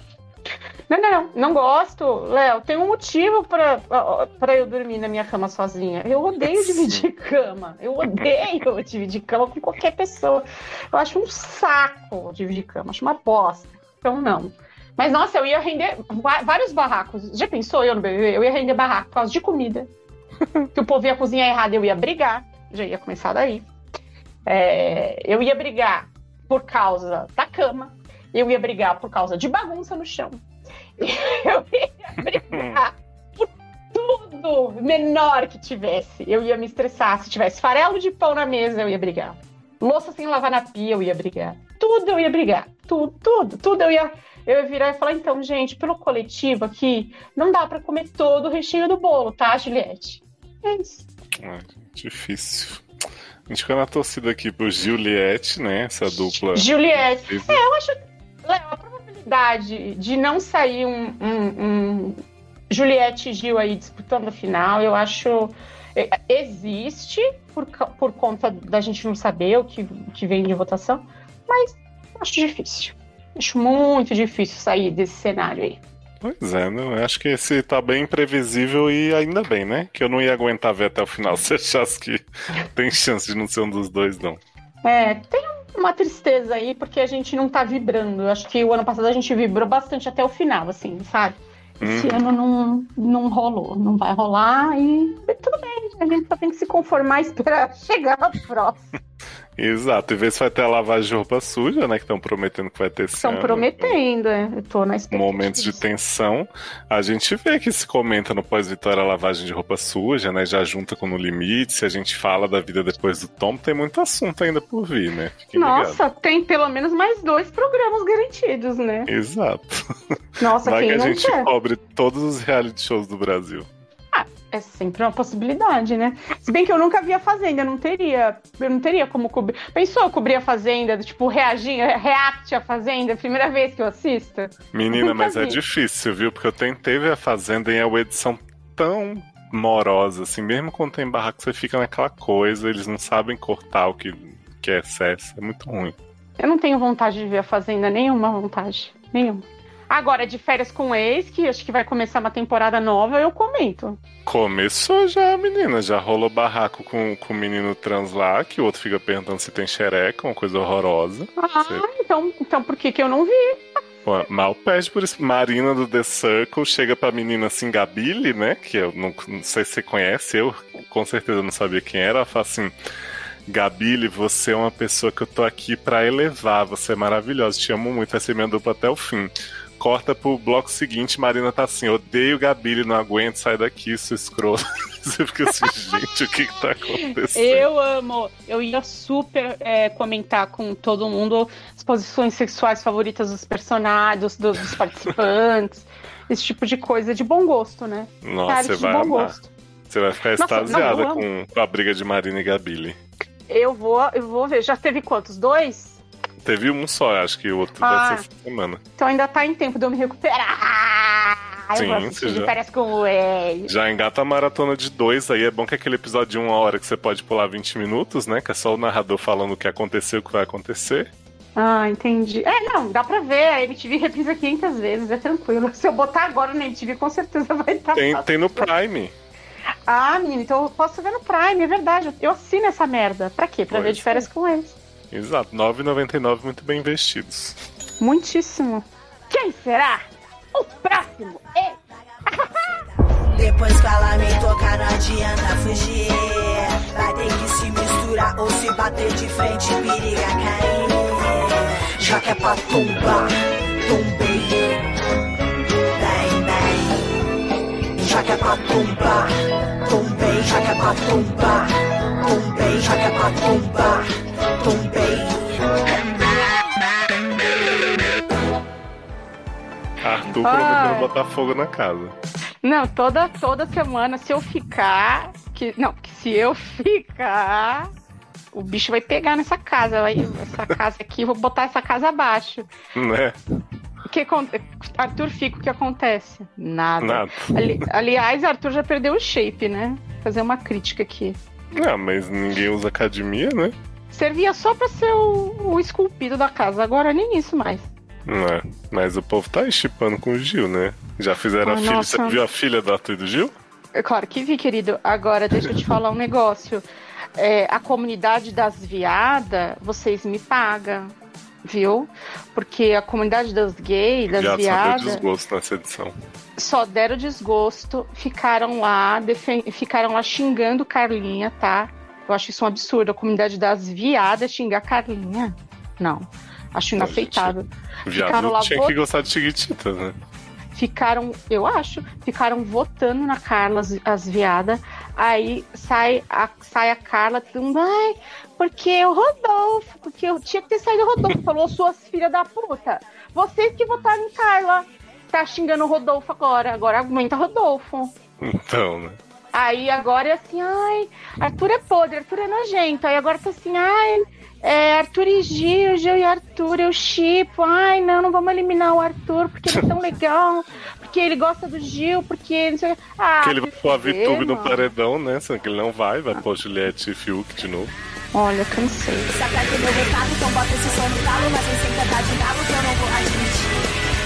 B: Não, não, não. Não gosto, Léo. Tem um motivo pra, pra eu dormir na minha cama sozinha. Eu odeio dividir cama. Eu odeio dividir cama com qualquer pessoa. Eu acho um saco dividir cama. Acho uma bosta. Então, não. Mas, nossa, eu ia render vários barracos. Já pensou eu no BBB? Eu ia render barraco por causa de comida. que o povo ia cozinhar errado, eu ia brigar. Já ia começar daí. É, eu ia brigar por causa da cama. Eu ia brigar por causa de bagunça no chão. Eu ia brigar por tudo menor que tivesse. Eu ia me estressar. Se tivesse farelo de pão na mesa, eu ia brigar. Louça sem lavar na pia, eu ia brigar. Tudo eu ia brigar. Tudo, tudo, tudo eu ia. Eu ia virar e falar, então, gente, pelo coletivo aqui, não dá pra comer todo o recheio do bolo, tá, Juliette? É isso.
A: Ai, difícil. A gente fica na torcida aqui pro Juliette, né? Essa dupla.
B: Juliette. É, eu acho. Léo, a probabilidade de não sair um, um- um Juliette e Gil aí disputando a final, eu acho. é, Existe por, por conta da gente não saber o que, que vem de votação, mas acho difícil. Acho muito difícil sair desse cenário aí.
A: Pois é, não, acho que esse tá bem imprevisível e ainda bem, né? Que eu não ia aguentar ver até o final se achasse que tem chance de não ser um dos dois, não.
B: É, tem uma tristeza aí, porque a gente não tá vibrando. Eu acho que o ano passado a gente vibrou bastante até o final, assim, sabe? Esse
A: Hum,
B: ano não, não rolou, não vai rolar e tudo bem, a gente só tem que se conformar e esperar chegar na próxima.
A: exato, e ver se vai ter a lavagem de roupa suja, né? Que estão prometendo que vai ter esse
B: Estão prometendo, é. eu tô na expectativa.
A: Momentos de tensão. A gente vê que se comenta no pós-vitória a lavagem de roupa suja, né? Já junta com No Limite. Se a gente fala da vida depois do Tom, tem muito assunto ainda por vir, né? Fiquem.
B: Nossa, tem pelo menos mais dois programas garantidos, né?
A: Exato.
B: Nossa,
A: Vai que
B: quem
A: a
B: não
A: gente
B: quer?
A: cobre todos os reality shows do Brasil.
B: É sempre uma possibilidade, né? Se bem que eu nunca vi a Fazenda, eu não teria, eu não teria como cobrir. Pensou eu cobrir a Fazenda, tipo, reagir, react a Fazenda, primeira vez que eu assisto?
A: Menina,
B: Nunca
A: mas é
B: vi.
A: difícil, viu? Porque eu tentei ver a Fazenda e é uma edição tão morosa, assim, mesmo quando tem barraco, você fica naquela coisa, eles não sabem cortar o que, que é excesso, é muito ruim.
B: Eu não tenho vontade de ver a Fazenda, nenhuma vontade, nenhuma. Agora, de férias com o ex, que acho que vai começar uma temporada nova, eu comento.
A: Começou já, menina, já rolou barraco com, com o menino trans lá, que o outro fica perguntando se tem xereca, uma coisa horrorosa.
B: Ah,
A: Sei.
B: então, então por que que eu não vi?
A: Pô, Mal pede por isso. Marina do The Circle chega pra menina assim, Gabile, né? Que eu não, não sei se você conhece, eu com certeza não sabia quem era. Ela fala assim: Gabile, você é uma pessoa que eu tô aqui pra elevar, você é maravilhosa, te amo muito, vai ser minha dupla até o fim. Corta pro bloco seguinte, Marina tá assim: odeio Gabile, não aguento, sai daqui, seu escroto. Você fica assim, gente, o que que tá acontecendo?
B: Eu amo. Eu ia super é, comentar com todo mundo as posições sexuais favoritas dos personagens, dos, dos participantes. esse tipo de coisa de bom gosto, né?
A: Nossa, você vai
B: bom
A: amar.
B: gosto.
A: Você vai ficar
B: Nossa,
A: extasiada
B: não,
A: com, com a briga de Marina e Gabile.
B: Eu vou, eu vou ver. Já teve quantos? Dois?
A: Teve um só, acho que o outro
B: Ah.
A: deve ser essa semana.
B: Então ainda tá em tempo de eu me recuperar.
A: Sim,
B: eu
A: já-
B: férias com o ex.
A: Já engata a maratona de dois, aí é bom que aquele episódio de uma hora que você pode pular 20 minutos, né? Que é só o narrador falando o que aconteceu, o que vai acontecer.
B: Ah, entendi. É, não, dá pra ver. A MTV reprisa 500 vezes, é tranquilo. Se eu botar agora na MTV, com certeza vai estar.
A: Tem, tem no Prime.
B: Ah, menino, então eu posso ver no Prime, é verdade. Eu assino essa merda. Pra quê? Pra
A: Pois
B: ver de férias com eles.
A: Exato, R$ 9,99 muito bem investidos.
B: Muitíssimo. Quem será? O próximo. É
C: Depois que ela me tocar, não adianta fugir. Vai ter que se misturar ou se bater de frente, periga cair. Já que é pra tombar, tombei. Bem, bem. Já que é pra tombar, tombei. Já que é pra tombar, tombei. Já que é pra tombei.
A: Arthur prometendo botar fogo na casa.
B: Não, toda, toda semana, se eu ficar. Que, não, que se eu ficar. O bicho vai pegar nessa casa. Vai, essa casa aqui, vou botar essa casa abaixo.
A: Né?
B: O que Arthur fica, o que acontece? Nada.
A: Nada.
B: Ali- aliás, Arthur já perdeu o shape, né? Fazer uma crítica aqui.
A: Ah, mas ninguém usa academia, né?
B: Servia só pra ser o, o esculpido da casa, agora nem isso mais.
A: Não é. Mas o povo tá aí chipando com o Gil, né? Já fizeram a filha. Você viu a filha Arthur e do Gil?
B: É Claro que vi, querido. Agora, deixa eu te falar um negócio. É, a comunidade das viadas, vocês me pagam, viu? Porque a comunidade das gays, das
A: Já só deu
B: viadas,
A: desgosto nessa edição.
B: só deram desgosto, ficaram lá, defen- ficaram lá xingando Carlinha, tá? Eu acho isso um absurdo. A comunidade das viadas xingar Carlinha. Não. Acho inaceitável.
A: Viado
B: Ficaram lá
A: tinha que gostar de Chiquititas, né?
B: ficaram, eu acho, ficaram votando na Carla, as, as viadas. Aí sai a, sai a Carla dizendo, ai, porque o Rodolfo, porque eu tinha que ter saído o Rodolfo. Falou, suas filhas da puta. Vocês que votaram em Carla. Tá xingando o Rodolfo agora. Agora aguenta Rodolfo.
A: Então, né?
B: Aí agora é assim, ai, Arthur é podre, Arthur é nojento. Aí agora tá assim, ai, é Arthur e Gil, Gil e Arthur, eu chipo. Ai, não, não vamos eliminar o Arthur, porque ele é tão legal, porque ele gosta do Gil, porque não sei. Ah,
A: Porque ele vai pôr a VTube no paredão, né? Sendo que ele não vai, vai pôr Juliette e Fiuk de novo.
B: Olha, cansei.
C: Sabe meu recado, então bota esse som no talo, mas sem tá de galo que eu não vou admitir.